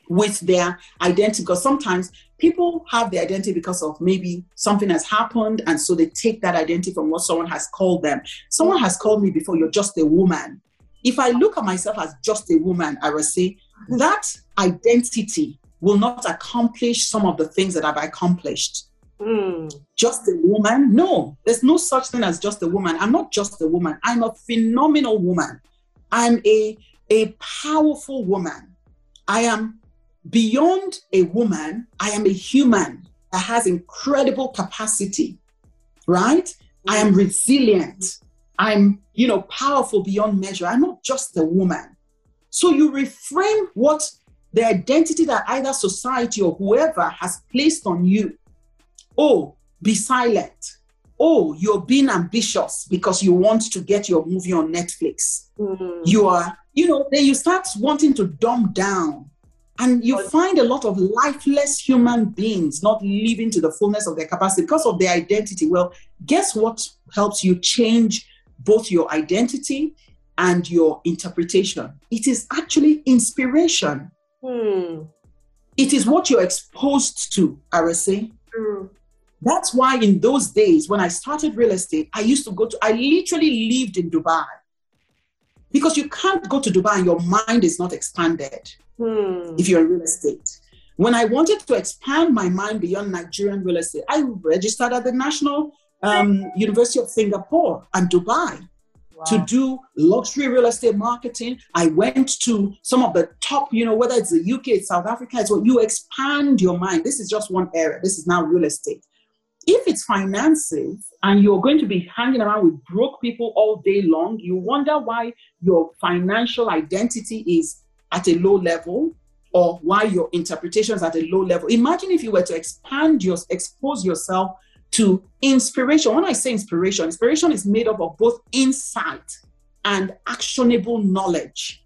with their identity because sometimes people have their identity because of maybe something has happened and so they take that identity from what someone has called them. Someone has called me before you're just a woman. If i look at myself as just a woman i will say that identity will not accomplish some of the things that i've accomplished Mm. Just a woman? No, there's no such thing as just a woman. I'm not just a woman. I'm a phenomenal woman. I'm a, a powerful woman. I am beyond a woman. I am a human. that has incredible capacity, right? I am resilient. I'm, you know, powerful beyond measure. I'm not just a woman. So you reframe what the identity that either society or whoever has placed on you. Oh, be silent. Oh, you're being ambitious because you want to get your movie on Netflix. Mm-hmm. You are, you know, then you start wanting to dumb down. And you find a lot of lifeless human beings not living to the fullness of their capacity because of their identity. Well, guess what helps you change both your identity and your interpretation? It is actually inspiration. Hmm. It is what you're exposed to, Arese. Mm. That's why in those days when I started real estate, I used to go to, I literally lived in Dubai. Because you can't go to Dubai and your mind is not expanded hmm. if you're in real estate. When I wanted to expand my mind beyond Nigerian real estate, I registered at the National um, University of Singapore and Dubai to do luxury real estate marketing. I went to some of the top, you know, whether it's the UK, South Africa, it's what you expand your mind. This is just one area. This is now real estate. If it's finances and you're going to be hanging around with broke people all day long, you wonder why your financial identity is at a low level or why your interpretation is at a low level. Imagine if you were to expand your expose yourself to inspiration. When I say inspiration, inspiration is made up of both insight and actionable knowledge.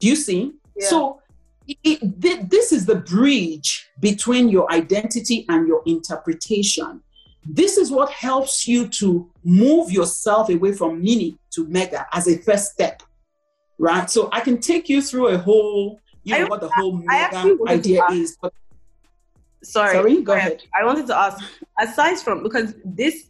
Do you see? Yeah. So it, this is the bridge between your identity and your interpretation. This is what helps you to move yourself away from mini to mega as a first step, right? So I can take you through a whole, you know, I, what the whole mega idea is, but sorry, sorry, go ahead. I wanted to ask, aside from because this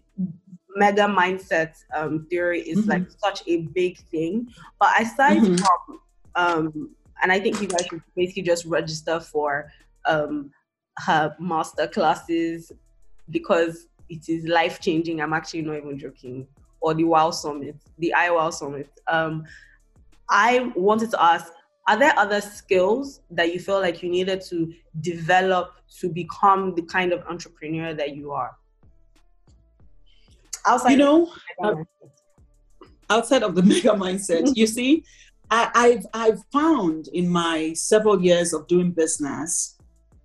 mega mindset um, theory is mm-hmm. like such a big thing, but aside mm-hmm. from um, and I think you guys should basically just register for um, her master classes because it is life changing. I'm actually not even joking. Or the Wow Summit, the iWow Summit. Um, I wanted to ask are there other skills that you feel like you needed to develop to become the kind of entrepreneur that you are outside you know uh, outside of the mega mindset you see I, have I've found in my several years of doing business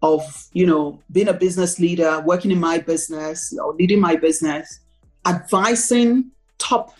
of you know being a business leader working in my business or leading my business advising top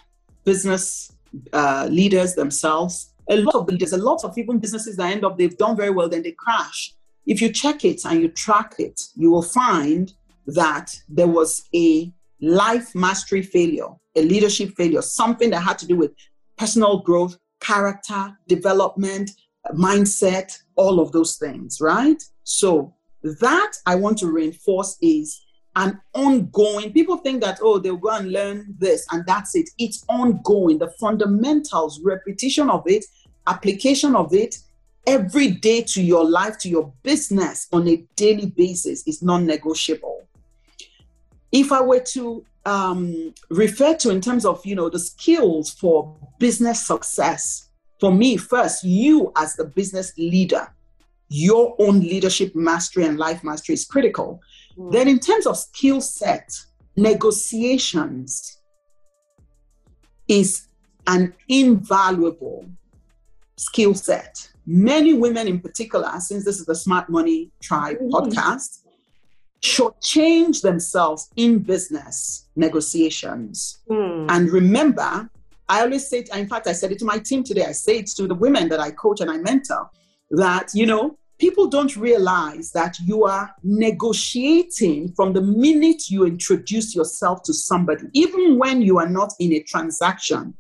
business uh, leaders themselves a lot of leaders, a lot of even businesses that end up, they've done very well, then they crash. If you check it and you track it, you will find that there was a life mastery failure, a leadership failure, something that had to do with personal growth, character, development, mindset, all of those things, right? So that I want to reinforce is an ongoing people think that oh they'll go and learn this and that's it. It's ongoing. The fundamentals repetition of it application of it every day to your life, to your business on a daily basis is non negotiable. If I were to um, refer to in terms of you know the skills for business success, for me first, you as the business leader, your own leadership mastery and life mastery is critical. Mm. Then in terms of skill set, negotiations is an invaluable skill set. Many women, in particular, since this is the Smart Money Tribe mm-hmm. podcast, shortchange themselves in business negotiations. Mm. And remember, I always say, it, in fact, I said it to my team today, I say it to the women that I coach and I mentor, that, you know, people don't realize that you are negotiating from the minute you introduce yourself to somebody, even when you are not in a transaction.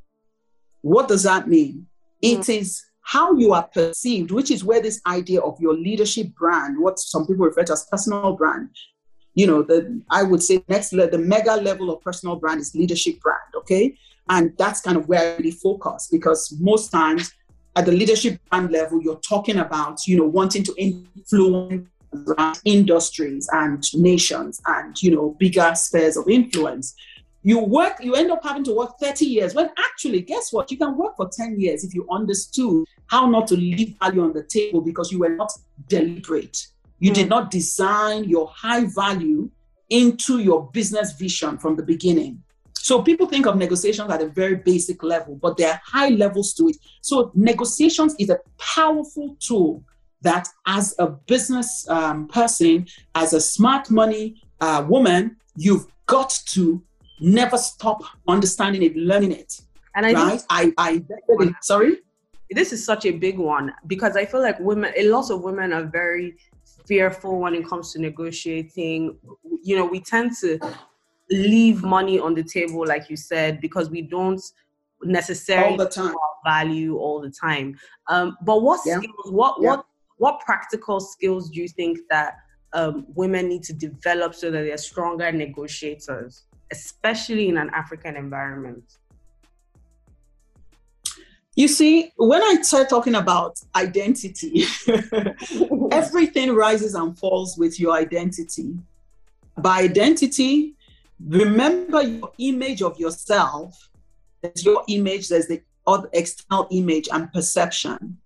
What does that mean? Mm. It is how you are perceived, which is where this idea of your leadership brand, what some people refer to as personal brand, you know, the I would say next level, the mega level of personal brand is leadership brand, okay? And that's kind of where I really focus because most times at the leadership brand level, you're talking about, you know, wanting to influence industries and nations and, you know, bigger spheres of influence. You work you end up having to work 30 years when actually guess what? You can work for 10 years if you understood how not to leave value on the table because you were not deliberate. You did hmm. not design your high value into your business vision from the beginning. So people think of negotiations at a very basic level, but there are high levels to it. So negotiations is a powerful tool that, as a business um, person, as a smart money uh, woman, you've got to never stop understanding it, learning it. And I right? I, I, sorry. This is such a big one because I feel like women, a lot of women are very fearful when it comes to negotiating. You know, we tend to leave money on the table, like you said, because we don't necessarily all the time. value all the time. Um, but what yeah. skills, what yeah. what what practical skills do you think that um, women need to develop so that they're stronger negotiators, especially in an African environment? You see, when I start talking about identity, everything rises and falls with your identity. By identity, remember your image of yourself. There's your image, there's the other external image and perception.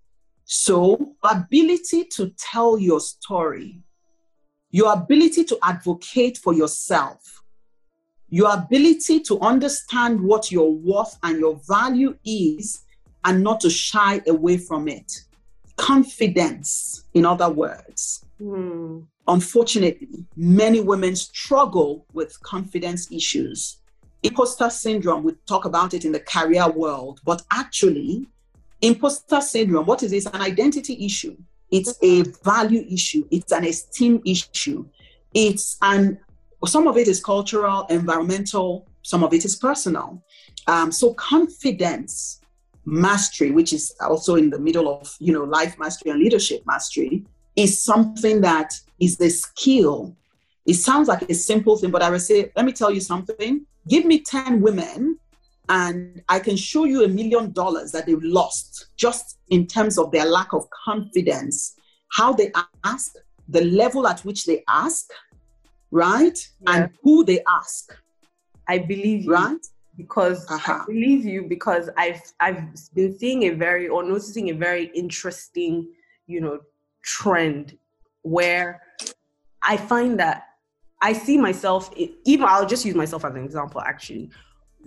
So, ability to tell your story, your ability to advocate for yourself, your ability to understand what your worth and your value is and not to shy away from it. Confidence, in other words. Mm. Unfortunately, many women struggle with confidence issues. Imposter syndrome, we talk about it in the career world, but actually, imposter syndrome, what is it? It's an identity issue, it's a value issue, it's an esteem issue, it's an some of it is cultural, environmental, some of it is personal. Um, so confidence mastery, which is also in the middle of you know life mastery and leadership mastery, is something that is the skill. It sounds like a simple thing, but I would say, let me tell you something. Give me 10 women, and I can show you a million dollars that they've lost just in terms of their lack of confidence, how they ask, the level at which they ask, right? Yeah. And who they ask. I believe you. Right? because uh-huh. I believe you because I've I've been seeing a very or noticing a very interesting, you know, trend where I find that I see myself even I'll just use myself as an example actually.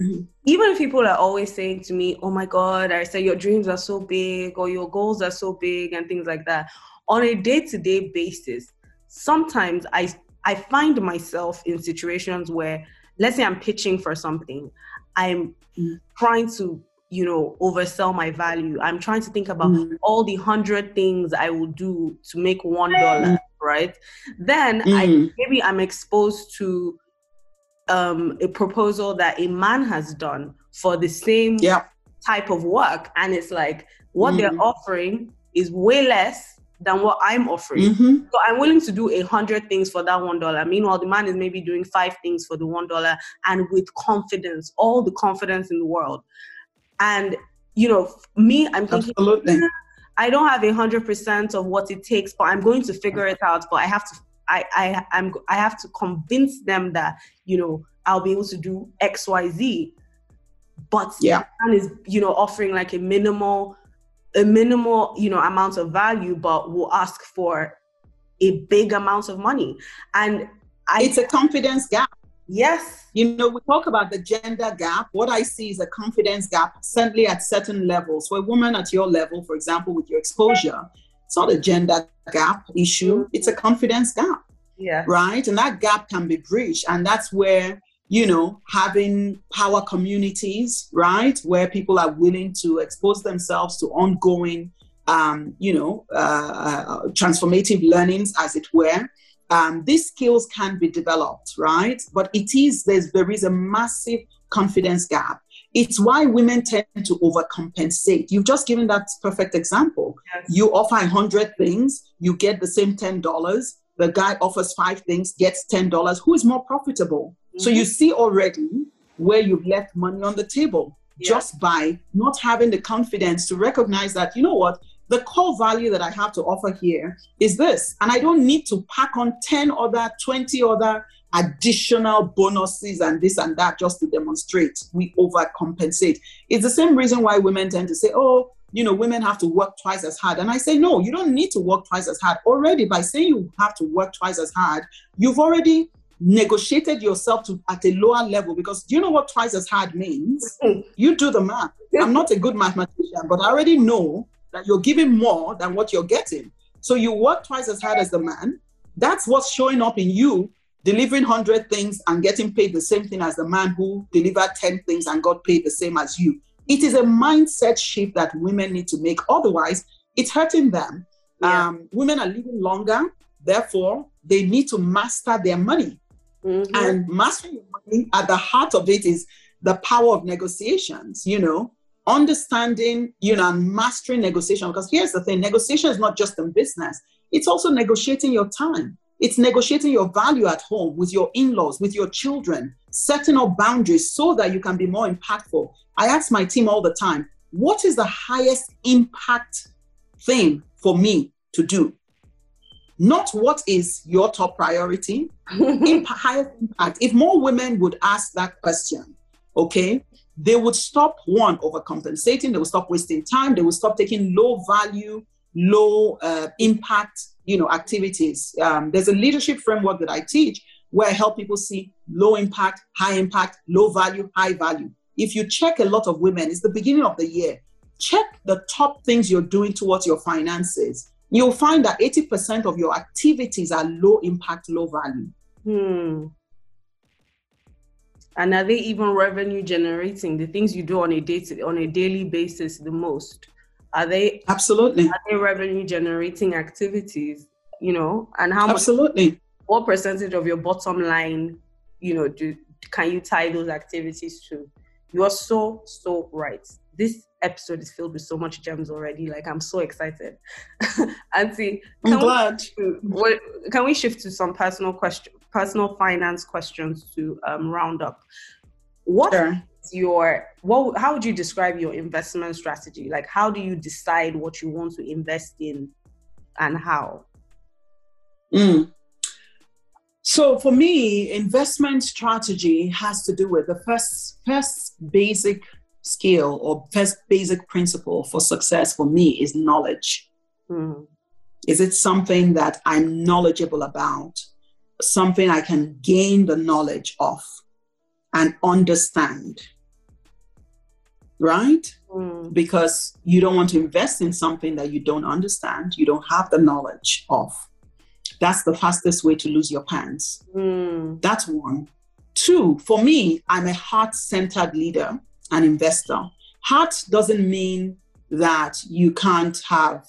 Mm-hmm. Even if people are always saying to me, "Oh my God," I say your dreams are so big or your goals are so big and things like that. On a day-to-day basis, sometimes I I find myself in situations where, let's say, I'm pitching for something I'm trying to, you know, oversell my value. I'm trying to think about mm. all the hundred things I will do to make one dollar, mm. right? Then mm. I maybe I'm exposed to um, a proposal that a man has done for the same yeah. type of work, and it's like what they're mm. offering is way less than what I'm offering. Mm-hmm. So I'm willing to do a hundred things for that one dollar. Meanwhile, the man is maybe doing five things for the one dollar and with confidence, all the confidence in the world. And you know, me, I'm thinking Absolutely. I don't have a hundred percent of what it takes, but I'm going to figure it out. But I have to I, I I'm I have to convince them that, you know, I'll be able to do X, Y, Z. But yeah, is, you know, offering like a minimal a minimal, you know, amount of value, but will ask for a big amount of money. And I, it's a confidence gap. Yes. You know, we talk about the gender gap. What I see is a confidence gap, certainly at certain levels. For a woman at your level, for example, with your exposure, it's not a gender gap issue, it's a confidence gap. Yeah. Right. And that gap can be breached. And that's where you know, having power communities, right, where people are willing to expose themselves to ongoing, um, you know, uh, uh, transformative learnings, as it were. Um, these skills can be developed, right? But it is there's there is a massive confidence gap. It's why women tend to overcompensate. You've just given that perfect example. Yes. You offer a hundred things, you get the same ten dollars. The guy offers five things, gets ten dollars. Who is more profitable? So you mm-hmm. see already where you've left money on the table yeah. just by not having the confidence to recognize that, you know what, the core value that I have to offer here is this. And I don't need to pack on 10 other, 20 other additional bonuses and this and that just to demonstrate. We overcompensate. It's the same reason why women tend to say, oh, you know, women have to work twice as hard. And I say, no, you don't need to work twice as hard. Already, by saying you have to work twice as hard, you've already negotiated yourself to at a lower level because do you know what twice as hard means? you do the math. I'm not a good mathematician, but I already know that you're giving more than what you're getting. So you work twice as hard as the man. That's what's showing up in you delivering 100 things and getting paid the same thing as the man who delivered 10 things and got paid the same as you. It is a mindset shift that women need to make. Otherwise, it's hurting them. Yeah. Um, women are living longer, therefore, they need to master their money. Mm-hmm. And mastering money, at the heart of it, is the power of negotiations, you know, understanding, you know, and mastering negotiation. Because here's the thing negotiation is not just in business, it's also negotiating your time. It's negotiating your value at home with your in laws, with your children, setting up boundaries so that you can be more impactful. I ask my team all the time, what is the highest impact thing for me to do? Not what is your top priority, imp- highest impact. If more women would ask that question, okay, they would stop one overcompensating, they would stop wasting time, they would stop taking low value, low uh, impact, you know, activities. Um, there's a leadership framework that I teach where I help people see low impact, high impact, low value, high value. If you check a lot of women, it's the beginning of the year. Check the top things you're doing towards your finances. You'll find that 80% of your activities are low impact, low value. Hmm. And are they even revenue generating? The things you do on a day to, on a daily basis the most are they absolutely are they revenue generating activities? You know, and how much? Absolutely. What percentage of your bottom line, you know, do can you tie those activities to? You are so so right. This episode is filled with so much gems already. Like I'm so excited. Auntie, I'm glad. We, can we shift to some personal question, personal finance questions to um, round up? What sure. your what? How would you describe your investment strategy? Like, how do you decide what you want to invest in, and how? Mm. So for me, investment strategy has to do with the first first basic skill or first basic principle for success for me is knowledge. Mm. Is it something that I'm knowledgeable about? Something I can gain the knowledge of and understand? Right? Mm. Because you don't want to invest in something that you don't understand, you don't have the knowledge of. That's the fastest way to lose your pants. Mm. That's one. Two, for me, I'm a heart centered leader and investor. Heart doesn't mean that you can't have,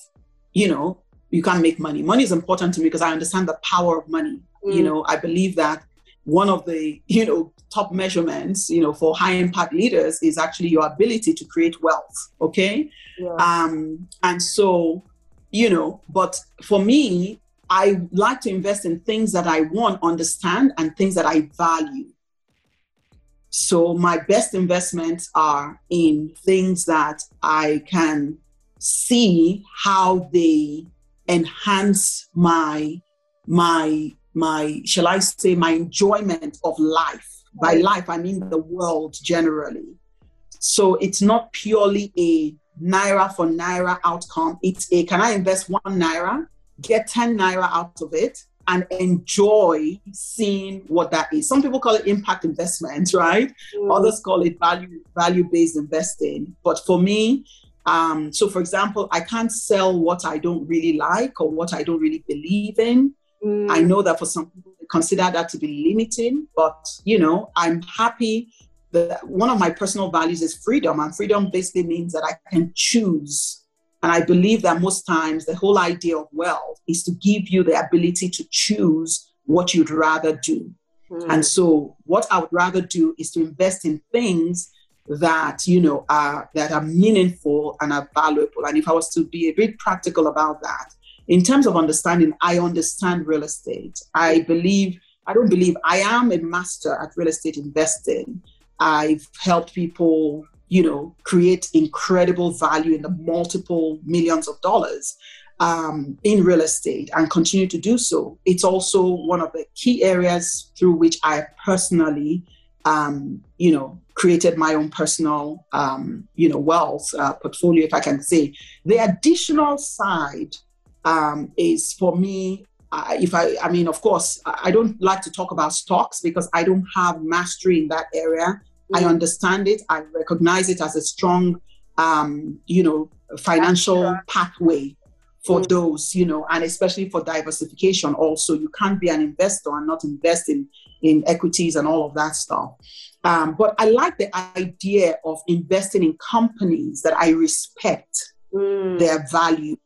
you know, you can't make money. Money is important to me because I understand the power of money. Mm. You know, I believe that one of the, you know, top measurements, you know, for high impact leaders is actually your ability to create wealth. Okay. Yeah. Um, and so, you know, but for me, I like to invest in things that I want, understand, and things that I value. So my best investments are in things that I can see how they enhance my my my shall I say my enjoyment of life. By life I mean the world generally. So it's not purely a naira for naira outcome. It's a can I invest one naira, get 10 naira out of it, and enjoy seeing what that is. Some people call it impact investment, right? Mm. Others call it value value based investing. But for me, um, so for example, I can't sell what I don't really like or what I don't really believe in. Mm. I know that for some people they consider that to be limiting, but you know, I'm happy that one of my personal values is freedom, and freedom basically means that I can choose and I believe that most times the whole idea of wealth is to give you the ability to choose what you'd rather do. Mm. And so what I would rather do is to invest in things that, you know, are that are meaningful and are valuable. And if I was to be a bit practical about that, in terms of understanding, I understand real estate. I believe, I don't believe I am a master at real estate investing. I've helped people you know, create incredible value in the multiple millions of dollars um, in real estate and continue to do so. It's also one of the key areas through which I personally um, you know, created my own personal, um, you know, wealth uh, portfolio, if I can say. The additional side um, is for me. Uh, if I, I mean, of course, I don't like to talk about stocks because I don't have mastery in that area. Mm-hmm. I understand it. I recognize it as a strong, um, you know, financial pathway for mm. those, you know, and especially for diversification also. You can't be an investor and not invest in, in equities and all of that stuff. Um, but I like the idea of investing in companies that I respect mm. their value.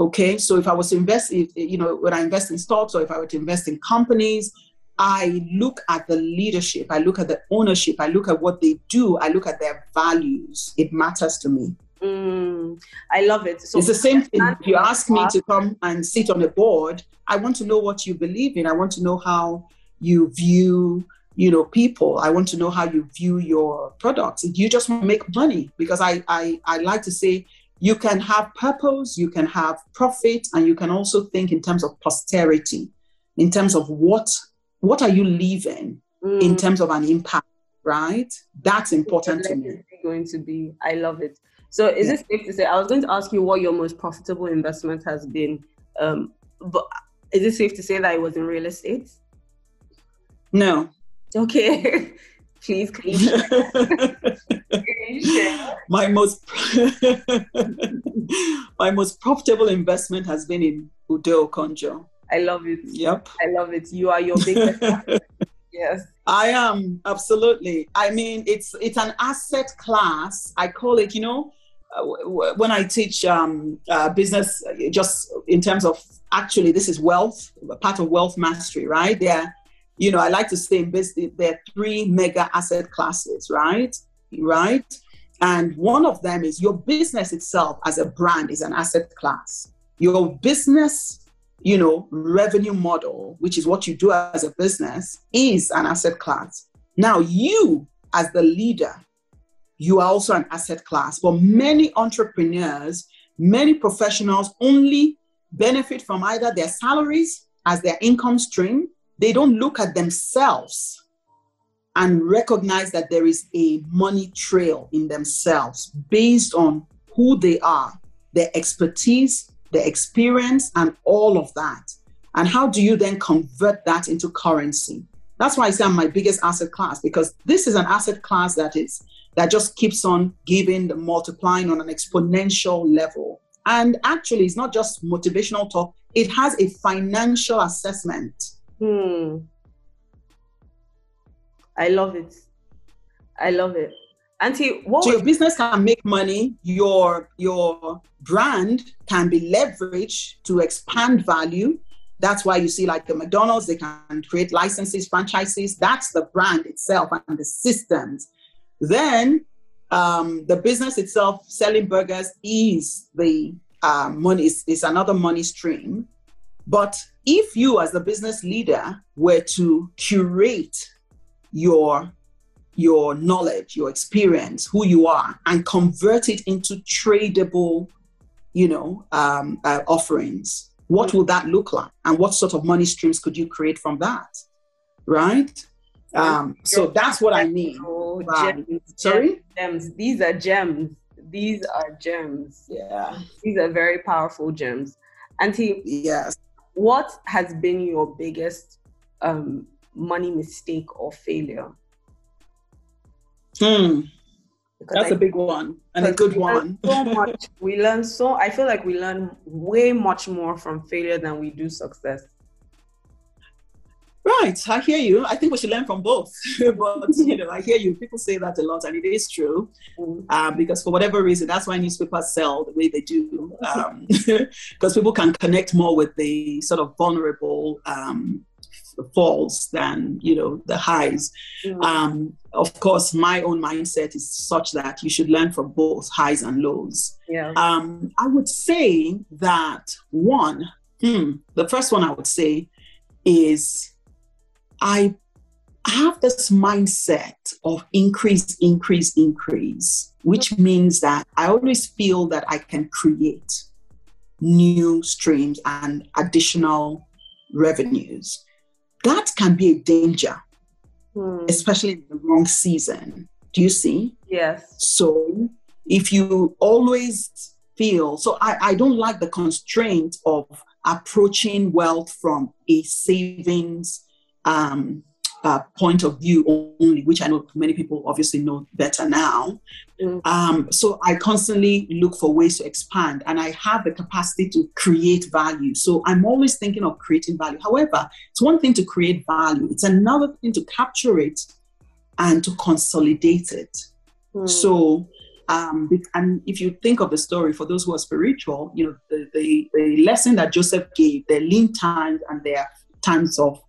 Okay, so if I was to invest, in, you know, when I invest in stocks or if I were to invest in companies, I look at the leadership, I look at the ownership, I look at what they do, I look at their values. It matters to me. Mm, I love it. So it's the same thing. If you ask me to come and sit on a board, I want to know what you believe in. I want to know how you view, you know, people. I want to know how you view your products. You just want to make money because I, I, I like to say you can have purpose, you can have profit, and you can also think in terms of posterity, in terms of what what are you leaving mm. in terms of an impact, right? That's important to me. Going to be, I love it. So is yeah. it safe to say? I was going to ask you what your most profitable investment has been, um, but is it safe to say that it was in real estate? No. Okay. Please, can my most my most profitable investment has been in Udo Okonjo. I love it. Yep. I love it. You are your biggest. yes. I am absolutely. I mean, it's it's an asset class. I call it. You know, when I teach um, uh, business, just in terms of actually, this is wealth, part of wealth mastery, right? There, you know, I like to say in business, there are three mega asset classes, right? Right. And one of them is your business itself as a brand is an asset class. Your business, you know, revenue model, which is what you do as a business, is an asset class. Now, you as the leader you are also an asset class. But many entrepreneurs, many professionals only benefit from either their salaries as their income stream. They don't look at themselves and recognize that there is a money trail in themselves based on who they are, their expertise, their experience, and all of that. And how do you then convert that into currency? That's why I say I'm my biggest asset class because this is an asset class that is that just keeps on giving, the multiplying on an exponential level. And actually, it's not just motivational talk, it has a financial assessment. Hmm. I love it. I love it. Auntie, what so your business can make money, your your brand can be leveraged to expand value. That's why you see like the McDonald's, they can create licenses, franchises. That's the brand itself and the systems then um, the business itself, selling burgers, is the uh, money is, is another money stream. But if you, as the business leader, were to curate your your knowledge, your experience, who you are, and convert it into tradable, you know, um, uh, offerings, what would that look like? And what sort of money streams could you create from that? Right? Um, so that's what I mean. Oh, gems, sorry? Gems. These are gems. These are gems. Yeah. These are very powerful gems. Auntie, yes. What has been your biggest um, money mistake or failure? Hmm. Because That's I, a big one and a good one. so much. We learn so. I feel like we learn way much more from failure than we do success. Right, I hear you. I think we should learn from both. but you know, I hear you. People say that a lot, and it is true. Mm. Uh, because for whatever reason, that's why newspapers sell the way they do. Because um, people can connect more with the sort of vulnerable um, falls than you know the highs. Mm. Um, of course, my own mindset is such that you should learn from both highs and lows. Yeah. Um, I would say that one, hmm, the first one I would say is I have this mindset of increase, increase, increase, which means that I always feel that I can create new streams and additional revenues. That can be a danger mm. especially in the wrong season. Do you see? Yes. So if you always feel so I, I don't like the constraint of approaching wealth from a savings um, uh, point of view only, which I know many people obviously know better now. Mm. Um, so I constantly look for ways to expand and I have the capacity to create value. So I'm always thinking of creating value. However, it's one thing to create value, it's another thing to capture it and to consolidate it. Mm. So um, and if you think of the story for those who are spiritual, you know, the, the, the lesson that Joseph gave, their lean times and their times of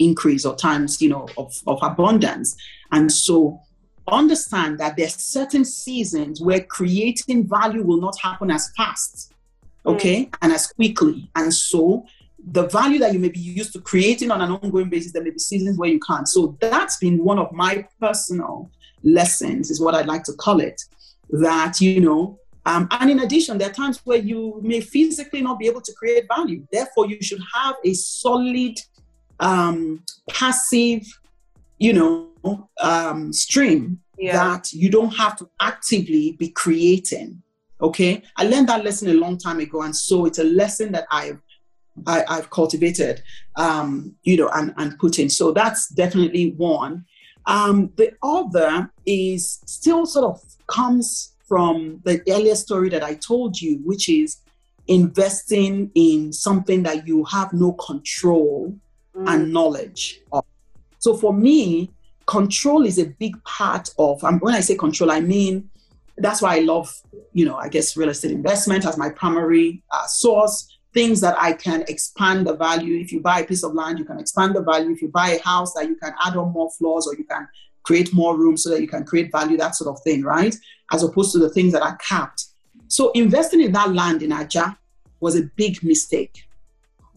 increase or times, you know, of, of abundance. And so understand that there's certain seasons where creating value will not happen as fast, okay, mm. and as quickly. And so the value that you may be used to creating on an ongoing basis, there may be seasons where you can't. So that's been one of my personal lessons, is what I'd like to call it. That, you know, um, and in addition, there are times where you may physically not be able to create value. Therefore, you should have a solid um, passive, you know, um, stream yeah. that you don't have to actively be creating. Okay, I learned that lesson a long time ago, and so it's a lesson that I've I, have cultivated, um, you know, and and put in. So that's definitely one. Um, the other is still sort of comes from the earlier story that I told you, which is investing in something that you have no control mm. and knowledge of. So for me, control is a big part of, and when I say control, I mean, that's why I love, you know, I guess real estate investment as my primary uh, source. Things that I can expand the value. If you buy a piece of land, you can expand the value. If you buy a house, that you can add on more floors or you can create more rooms so that you can create value, that sort of thing, right? As opposed to the things that are capped. So investing in that land in Ajah was a big mistake.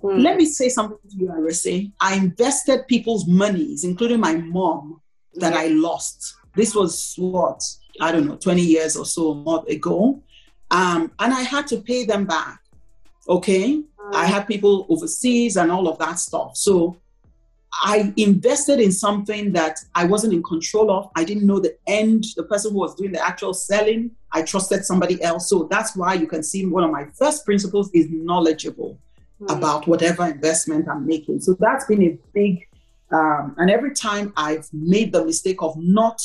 Mm. Let me say something to you, Arese. I invested people's monies, including my mom, that I lost. This was what, I don't know, 20 years or so ago. Um, and I had to pay them back. Okay. Mm. I had people overseas and all of that stuff. So I invested in something that I wasn't in control of. I didn't know the end, the person who was doing the actual selling. I trusted somebody else. So that's why you can see one of my first principles is knowledgeable mm. about whatever investment I'm making. So that's been a big, um, and every time I've made the mistake of not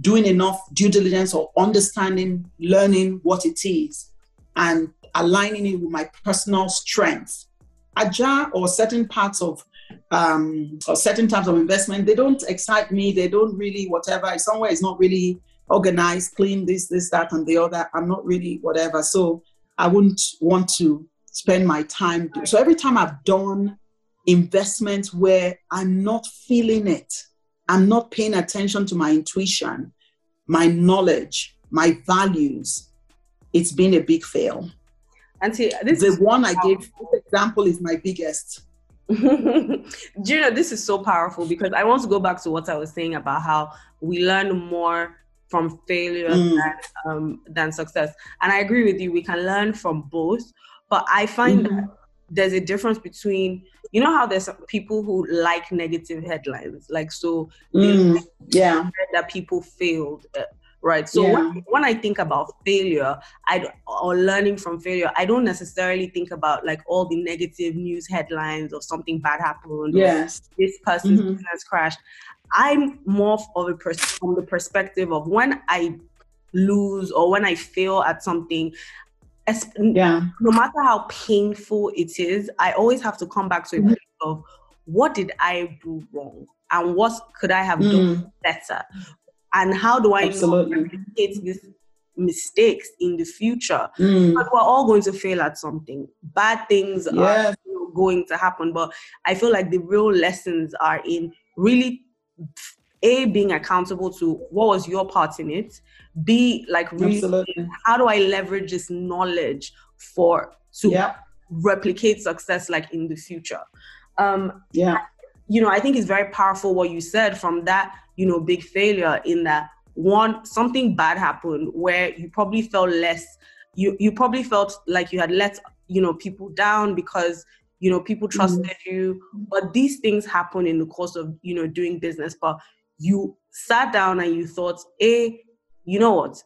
doing enough due diligence or understanding, learning what it is, and aligning it with my personal strengths, Ajah or certain parts of um, or certain types of investment, they don't excite me. They don't really whatever. Somewhere is not really organized, clean, this, this, that, and the other. I'm not really whatever. So I wouldn't want to spend my time. So every time I've done investments where I'm not feeling it, I'm not paying attention to my intuition, my knowledge, my values, it's been a big fail. And see, this the one I gave this example is my biggest. Do you know this is so powerful because I want to go back to what I was saying about how we learn more from failure mm. than, um, than success. And I agree with you, we can learn from both. But I find mm-hmm. that there's a difference between you know how there's people who like negative headlines like so mm, yeah that people failed uh, right so yeah. when, when, i think about failure i or learning from failure i don't necessarily think about like all the negative news headlines or something bad happened yes this person's mm-hmm. business crashed i'm more of a person from the perspective of when i lose or when i fail at something yeah. no matter how painful it is, I always have to come back to a mm-hmm. place of what did I do wrong and what could I have mm. done better, and how do I replicate these mistakes in the future? Mm. But we're all going to fail at something. Bad things are going to happen, but I feel like the real lessons are in really a being accountable to what was your part in it. B like really how do i leverage this knowledge for to yeah. replicate success like in the future? Um yeah. You know i think it's very powerful what you said from that you know big failure in that one something bad happened where you probably felt less you you probably felt like you had let you know people down because you know people mm-hmm. trusted mm you. But these things happen in the course of you know doing business. But you sat down and you thought, hey, you know what?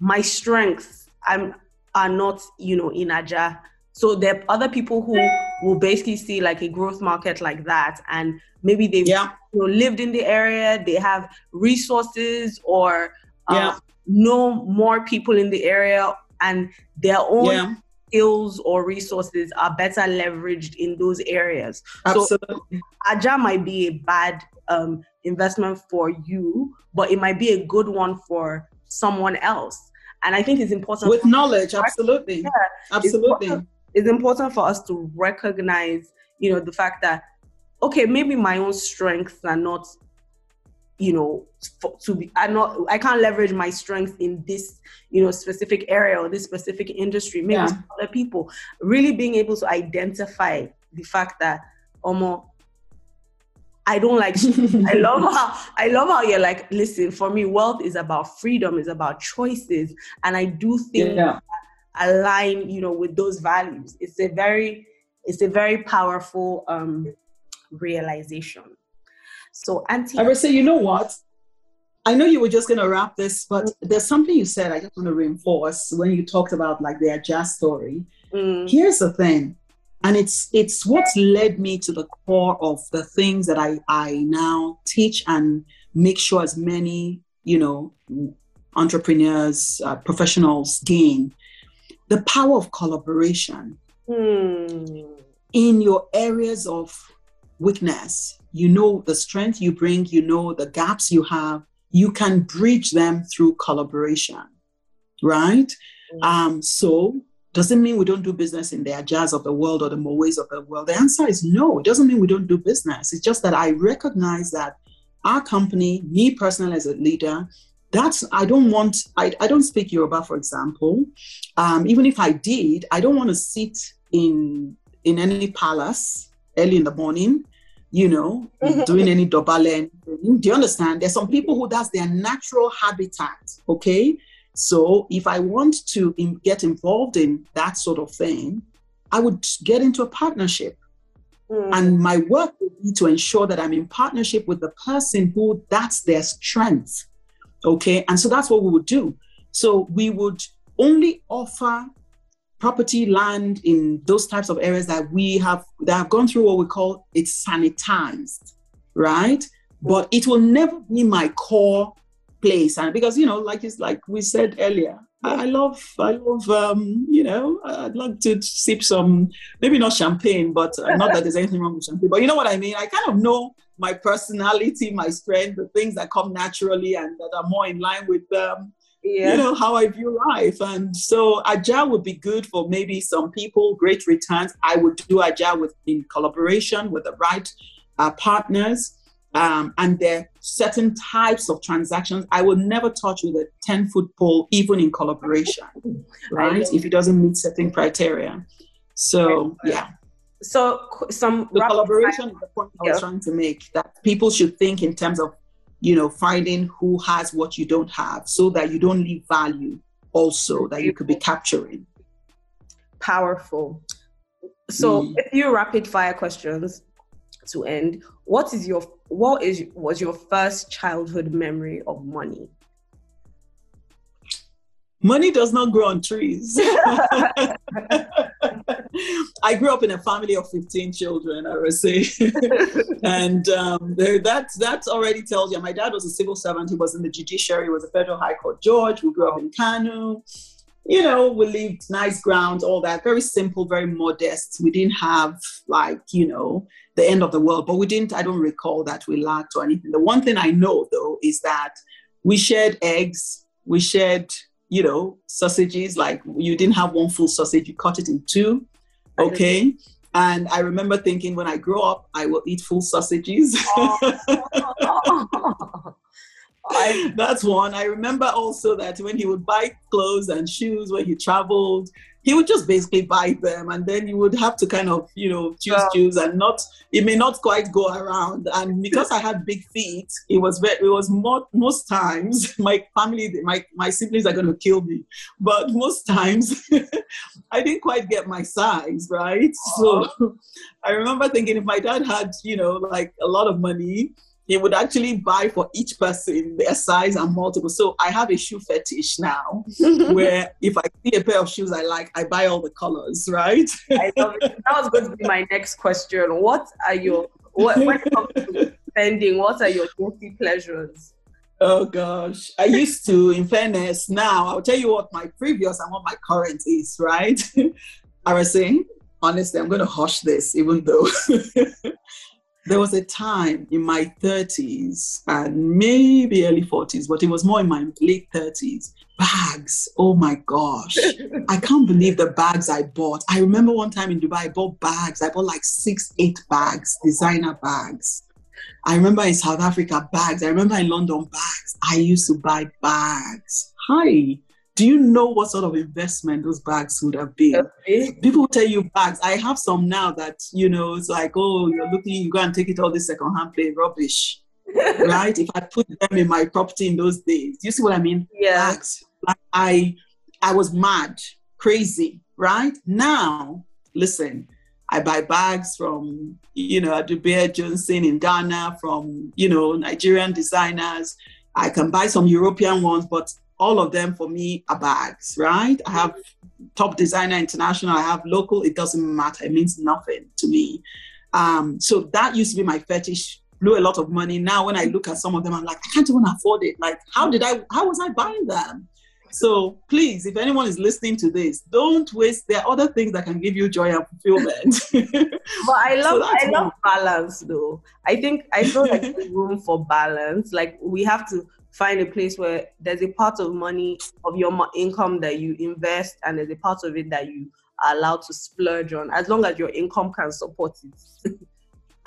My strengths I'm are not, you know, in Ajah. So there are other people who will basically see like a growth market like that, and maybe they've yeah. you know, lived in the area, they have resources or um, Yeah. know more people in the area, and their own Yeah, skills or resources are better leveraged in those areas. So absolutely. Ajah might be a bad um, investment for you, but it might be a good one for someone else. And I think it's important. With knowledge, absolutely. Yeah, Absolutely. important. it's important for us to recognize, you know, the fact that okay, maybe my own strengths are not, you know, for, to be. I not. I can't leverage my strengths in this, you know, specific area or this specific industry. Maybe Yeah. other people really being able to identify the fact that, Omo, I don't like. I love how I love how you're like. Listen, for me, wealth is about freedom. Is about choices, and I do think Yeah. align you know with those values it's a very it's a very powerful um realization so auntie I would say, you know what? I know you were just going to wrap this, but there's something you said I just want to reinforce when you talked about like their jazz story. mm, Here's the thing, and it's it's what's led me to the core of the things that I I now teach and make sure as many you know entrepreneurs, uh, professionals gain the power of collaboration mm, in your areas of weakness, you know the strength you bring, you know the gaps you have, you can bridge them through collaboration, right? Mm. Um, so doesn't mean we don't do business in the Ajahs of the world or the Mowes of the world. The answer is no. It doesn't mean we don't do business. It's just that I recognize that our company, me personally as a leader, that's I don't want I, I don't speak Yoruba, for example. Um, even if I did, I don't want to sit in in any palace early in the morning, you know, doing any dobalen. Do you understand? There's some people who that's their natural habitat. Okay. So if I want to in, get involved in that sort of thing, I would get into a partnership. mm, And my work would be to ensure that I'm in partnership with the person who that's their strength. Okay. And so that's what we would do. So we would only offer property land in those types of areas that we have that have gone through what we call it's sanitized, right? But it will never be my core place. And because you know, like it's like we said earlier, I, love I love um, you know, I'd like to sip some maybe not champagne, but uh, not that there's anything wrong with champagne, but you know what I mean? I kind of know my personality, my strength, the things that come naturally and that are more in line with um, yeah you know how I view life. And so Ajah would be good for maybe some people, great returns. I would do Ajah with in collaboration with the right uh, partners. Um, and there are certain types of transactions I will never touch with a 10 foot pole, even in collaboration, right? If it doesn't meet certain criteria. So, yeah, so some the collaboration is the point I was Yeah. trying to make that people should think in terms of, you know, finding who has what you don't have so that you don't leave value also that you could be capturing. powerful so Mm. a few rapid fire questions to end what is your what is was your first childhood memory of money Money does not grow on trees. I grew up in a family of 15 children, I would say. and um, there, that, that already tells you. My dad was a civil servant. He was in the judiciary, he was a federal high court judge. We grew up in Kano. You know, we lived nice ground, all that. Very simple, very modest. We didn't have, like, you know, the end of the world, but we didn't, I don't recall that we lacked or anything. The one thing I know, though, is that we shared eggs, we shared you know, sausages, like you didn't have one full sausage, you cut it in two. Okay. And I remember thinking when I grow up, I will eat full sausages. I, That's one. I remember also that when he would buy clothes and shoes when he traveled, he would just basically buy them and then you would have to kind of, you know, choose, Yeah. choose and not, it may not quite go around. And because I had big feet, it was very, it was more, most times my family, my, my siblings are going to kill me. But most times I didn't quite get my size, right? So I remember thinking if my dad had, you know, like a lot of money, he would actually buy for each person their size and multiple. So I have a shoe fetish now where if I see a pair of shoes I like, I buy all the colors, right? I love it. That was going to be my next question. What are your, what, when it comes to spending, what are your guilty pleasures? Oh gosh. I used to, in fairness, now I'll tell you what my previous and what my current is, right? I was saying, honestly, I'm going to hush this, even though there was a time in my 30s and maybe early 40s, but it was more in my late 30s. Bags, oh my gosh. I can't believe the bags I bought. I remember one time in Dubai, I bought bags. I bought like six, eight bags, designer bags. I remember in South Africa, bags. I remember in London, bags. I used to buy bags. Hi do you know what sort of investment those bags would have been? Okay. People tell you bags. I have some now that, you know, it's like, oh, you're looking, you go and take it all this secondhand play rubbish. right? If I put them in my property in those days. You see what I mean? Yeah. Bags. Like I I was mad, crazy, right? Now, listen, I buy bags from, you know, Adubea Johnson in Ghana, from, you know, Nigerian designers. I can buy some European ones, but all of them for me are bags, right? I have top designer international, I have local, it doesn't matter. It means nothing to me. Um, so that used to be my fetish, blew a lot of money. Now when I look at some of them, I'm like, I can't even afford it. Like, how did I, how was I buying them? So please, if anyone is listening to this, don't waste. There are other things that can give you joy and fulfillment. but I love, so I love balance though. I think I feel like room for balance. Like we have to find a place where there's a part of money of your income that you invest and there's a part of it that you are allowed to splurge on as long as your income can support it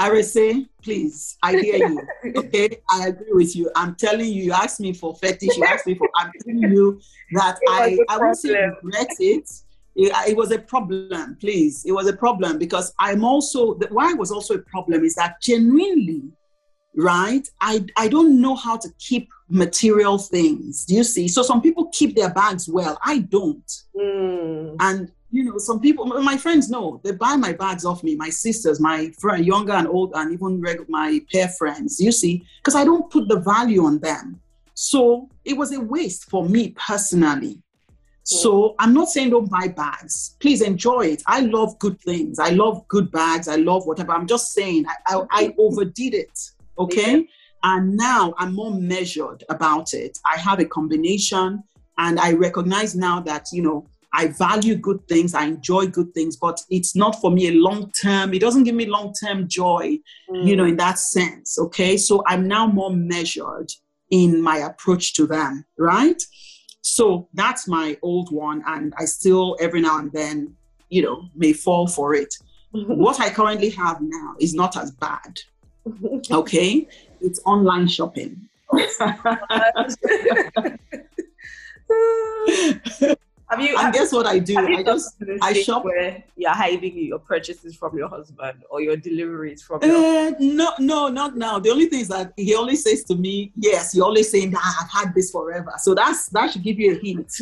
Arese, please, I hear you. Okay, I agree with you. I'm telling you, you asked me for fetish, you asked me for, I'm telling you that I, I won't say regret it. it. It was a problem, please. It was a problem because I'm also, the why it was also a problem is that genuinely, right, I, I don't know how to keep material things. Do you see? So some people keep their bags well. I don't. Mm. And you know, some people, my friends know, they buy my bags off me. My sisters, my friend, younger and old, and even reg- my pair friends. You see, because I don't put the value on them. So it was a waste for me personally. So I'm not saying don't buy bags. Please enjoy it. I love good things. I love good bags. I love whatever. I'm just saying I, I, I overdid it. Okay. Yeah. And now I'm more measured about it. I have a combination and I recognize now that, you know, I value good things, I enjoy good things, but it's not for me a long term, it doesn't give me long term joy, mm. you know, in that sense. Okay. So I'm now more measured in my approach to them, right? So that's my old one. And I still, every now and then, you know, may fall for it. what I currently have now is not as bad. Okay it's online shopping. Have you? And guess what I do? I just I shop. Where you're hiding your purchases from your husband or your deliveries from. Your uh, no, no, not now. The only thing is that he always says to me, "Yes, you're always saying that I've had this forever." So that's that should give you a hint.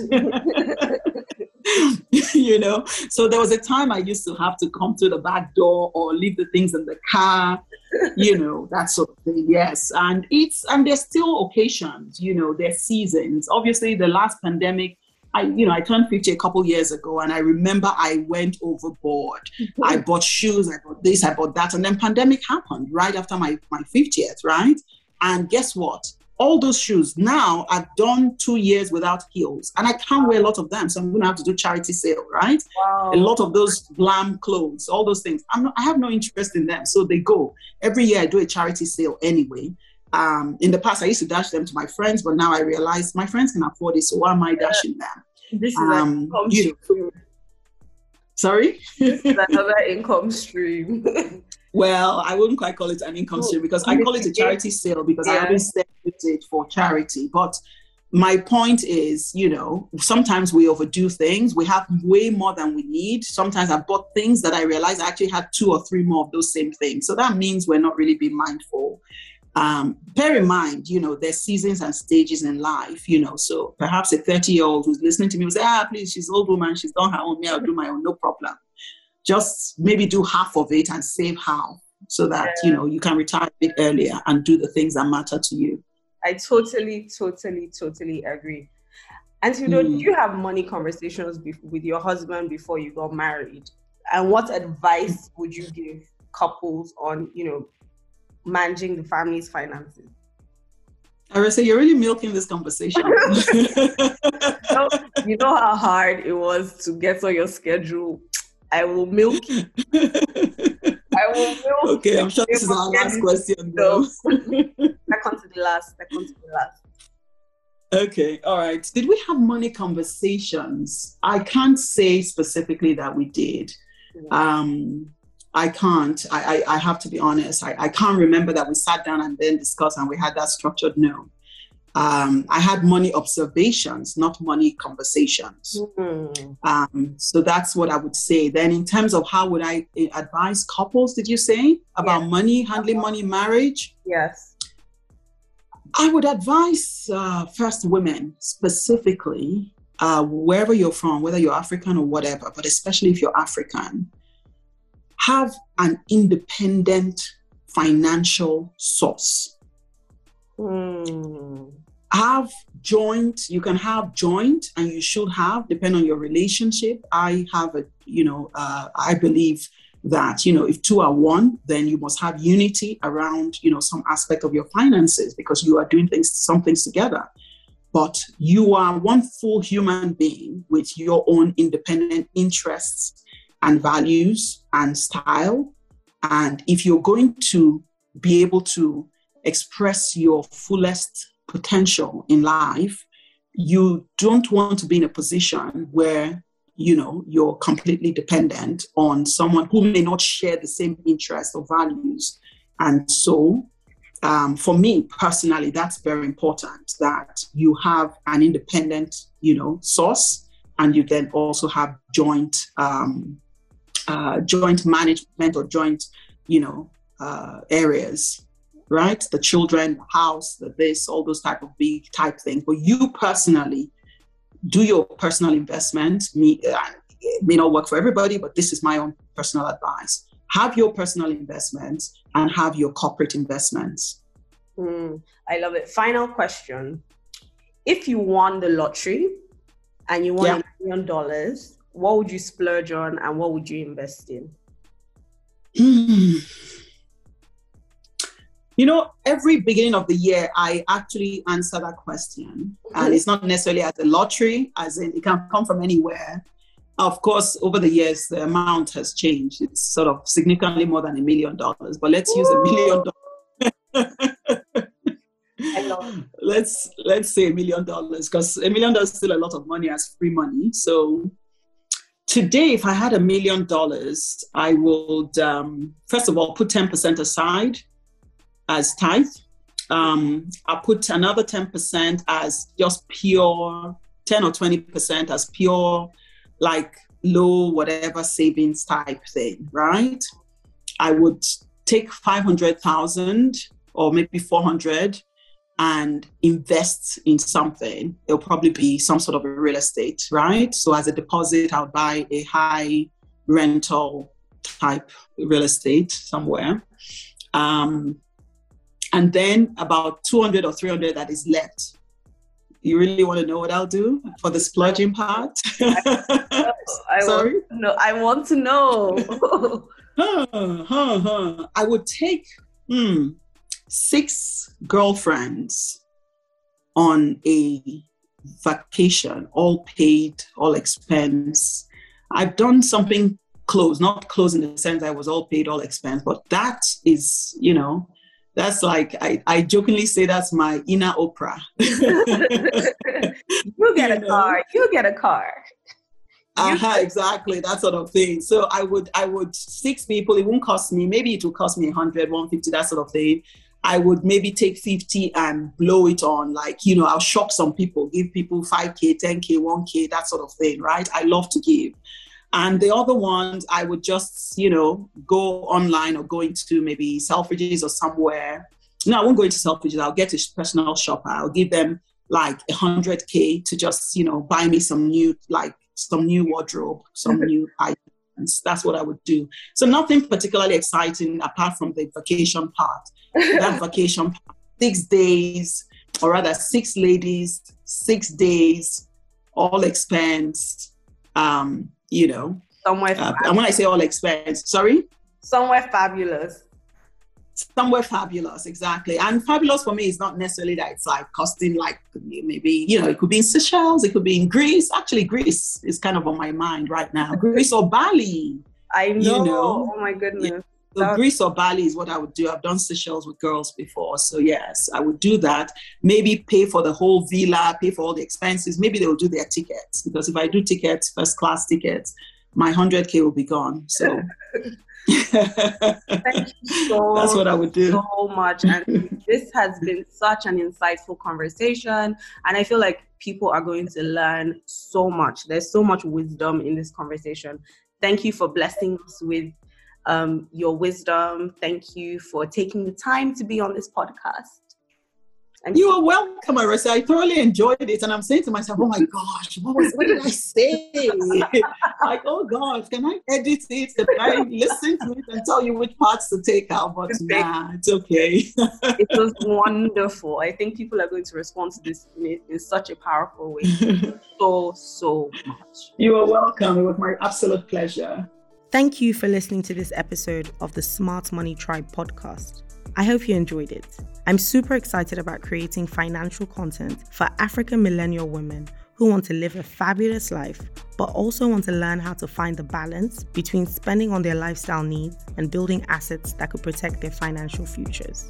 you know. So there was a time I used to have to come to the back door or leave the things in the car you know, that sort of thing. Yes. And it's, and there's still occasions, you know, there's seasons. Obviously, the last pandemic, I, you know, I turned 50 a couple years ago and I remember I went overboard. Mm-hmm. I bought shoes, I bought this, I bought that. And then pandemic happened right after my, my 50th, right? And guess what? All those shoes now I've done two years without heels and I can't wear a lot of them. So I'm going to have to do charity sale, right? Wow. A lot of those glam clothes, all those things. I'm not, I have no interest in them. So they go. Every year I do a charity sale anyway. Um, in the past, I used to dash them to my friends, but now I realize my friends can afford it. So why am I dashing them? This is um, you know, Sorry? another income stream. well, I wouldn't quite call it an income stream because I call it a charity sale because yeah. I always set it for charity. But my point is, you know, sometimes we overdo things. We have way more than we need. Sometimes I bought things that I realized I actually had two or three more of those same things. So that means we're not really being mindful um, bear in mind, you know, there's seasons and stages in life, you know. So perhaps a 30 year old who's listening to me will say, ah, please, she's old woman, she's done her own, me, I'll do my own, no problem. Just maybe do half of it and save half, so that yeah. you know you can retire a bit earlier and do the things that matter to you. I totally, totally, totally agree. And you know, mm. did you have money conversations with your husband before you got married? And what advice would you give couples on, you know, managing the family's finances? Say you're really milking this conversation. so, you know how hard it was to get on your schedule. I will milk you. I will milk. Okay, I'm sure this is our last question. Though. that comes to the last. That comes to the last. Okay, all right. Did we have money conversations? I can't say specifically that we did. Um, I can't. I, I, I, have to be honest. I, I can't remember that we sat down and then discussed and we had that structured no. Um, I had money observations, not money conversations. Mm. Um, so that's what I would say. Then, in terms of how would I eh, advise couples, did you say about yes. money, handling money, marriage? Yes. I would advise uh, first women specifically, uh, wherever you're from, whether you're African or whatever, but especially if you're African, have an independent financial source. Mm. Have joint, you can have joint, and you should have, depending on your relationship. I have a, you know, uh, I believe that you know if two are one then you must have unity around you know some aspect of your finances because you are doing things some things together but you are one full human being with your own independent interests and values and style. And if you're going to be able to express your fullest potential in life, you don't want to be in a position where you know you're completely dependent on someone who may not share the same interests or values and so um, for me personally that's very important that you have an independent you know source and you then also have joint um, uh, joint management or joint, you know, uh, areas, right? The children, the house, the this, all those type of big type things. But you personally do your personal investment. Me, uh, it may not work for everybody, but this is my own personal advice. Have your personal investments and have your corporate investments. Mm, I love it. Final question. If you won the lottery and you won a million dollars, what would you splurge on and what would you invest in? Hmm. You know, every beginning of the year, I actually answer that question. And mm-hmm. it's not necessarily as a lottery, as in it can come from anywhere. Of course, over the years, the amount has changed. It's sort of significantly more than a million dollars, but let's use a million dollars. let's let's say a million dollars because a million dollars is still a lot of money as free money. So Today, if I had a million dollars, I would, um, first of all, put 10% aside as tithe. Um, i put another 10% as just pure, 10 or 20% as pure, like low, whatever savings type thing, right? I would take 500,000 or maybe 400 and invest in something, it'll probably be some sort of a real estate, right? So as a deposit, I'll buy a high rental type real estate somewhere. Um, and then about 200 or 300 that is left. You really want to know what I'll do for the splurging part? I, I Sorry? No, I want to know. huh, huh, huh. I would take, hmm, six girlfriends on a vacation, all paid, all expense. I've done something close, not close in the sense I was all paid, all expense, but that is, you know, that's like I, I jokingly say that's my inner Oprah. you get a car. You get a car. Uh-huh, exactly that sort of thing. So I would I would six people. It won't cost me. Maybe it will cost me 100, 150, that sort of thing. I would maybe take 50 and blow it on, like, you know, I'll shock some people, give people 5K, 10K, 1K, that sort of thing, right? I love to give. And the other ones, I would just, you know, go online or go into maybe Selfridges or somewhere. No, I won't go into Selfridges. I'll get a personal shopper. I'll give them like 100K to just, you know, buy me some new, like, some new wardrobe, some new items That's what I would do. So nothing particularly exciting apart from the vacation part. that vacation part, six days, or rather six ladies, six days, all expense. Um, you know, somewhere. Uh, and when I say all expense, sorry, somewhere fabulous somewhere fabulous exactly and fabulous for me is not necessarily that it's like costing like maybe you know it could be in seychelles it could be in greece actually greece is kind of on my mind right now greece or bali i know, you know? oh my goodness so Greece or Bali is what I would do. I've done Seychelles with girls before. So yes, I would do that. Maybe pay for the whole villa, pay for all the expenses. Maybe they will do their tickets because if I do tickets, first class tickets, my 100K will be gone. So Thank you so That's what I would do. So much. And this has been such an insightful conversation. And I feel like people are going to learn so much. There's so much wisdom in this conversation. Thank you for blessing us with um, your wisdom. Thank you for taking the time to be on this podcast. And you are welcome, Arese. I thoroughly enjoyed it. And I'm saying to myself, oh my gosh, what, was, what did I say? like, oh gosh, can I edit it? Can I listen to it and tell you which parts to take out? But nah, it's okay. it was wonderful. I think people are going to respond to this in, in such a powerful way. so, so much. You are welcome. It was my absolute pleasure. Thank you for listening to this episode of the Smart Money Tribe podcast. I hope you enjoyed it. I'm super excited about creating financial content for African millennial women who want to live a fabulous life, but also want to learn how to find the balance between spending on their lifestyle needs and building assets that could protect their financial futures.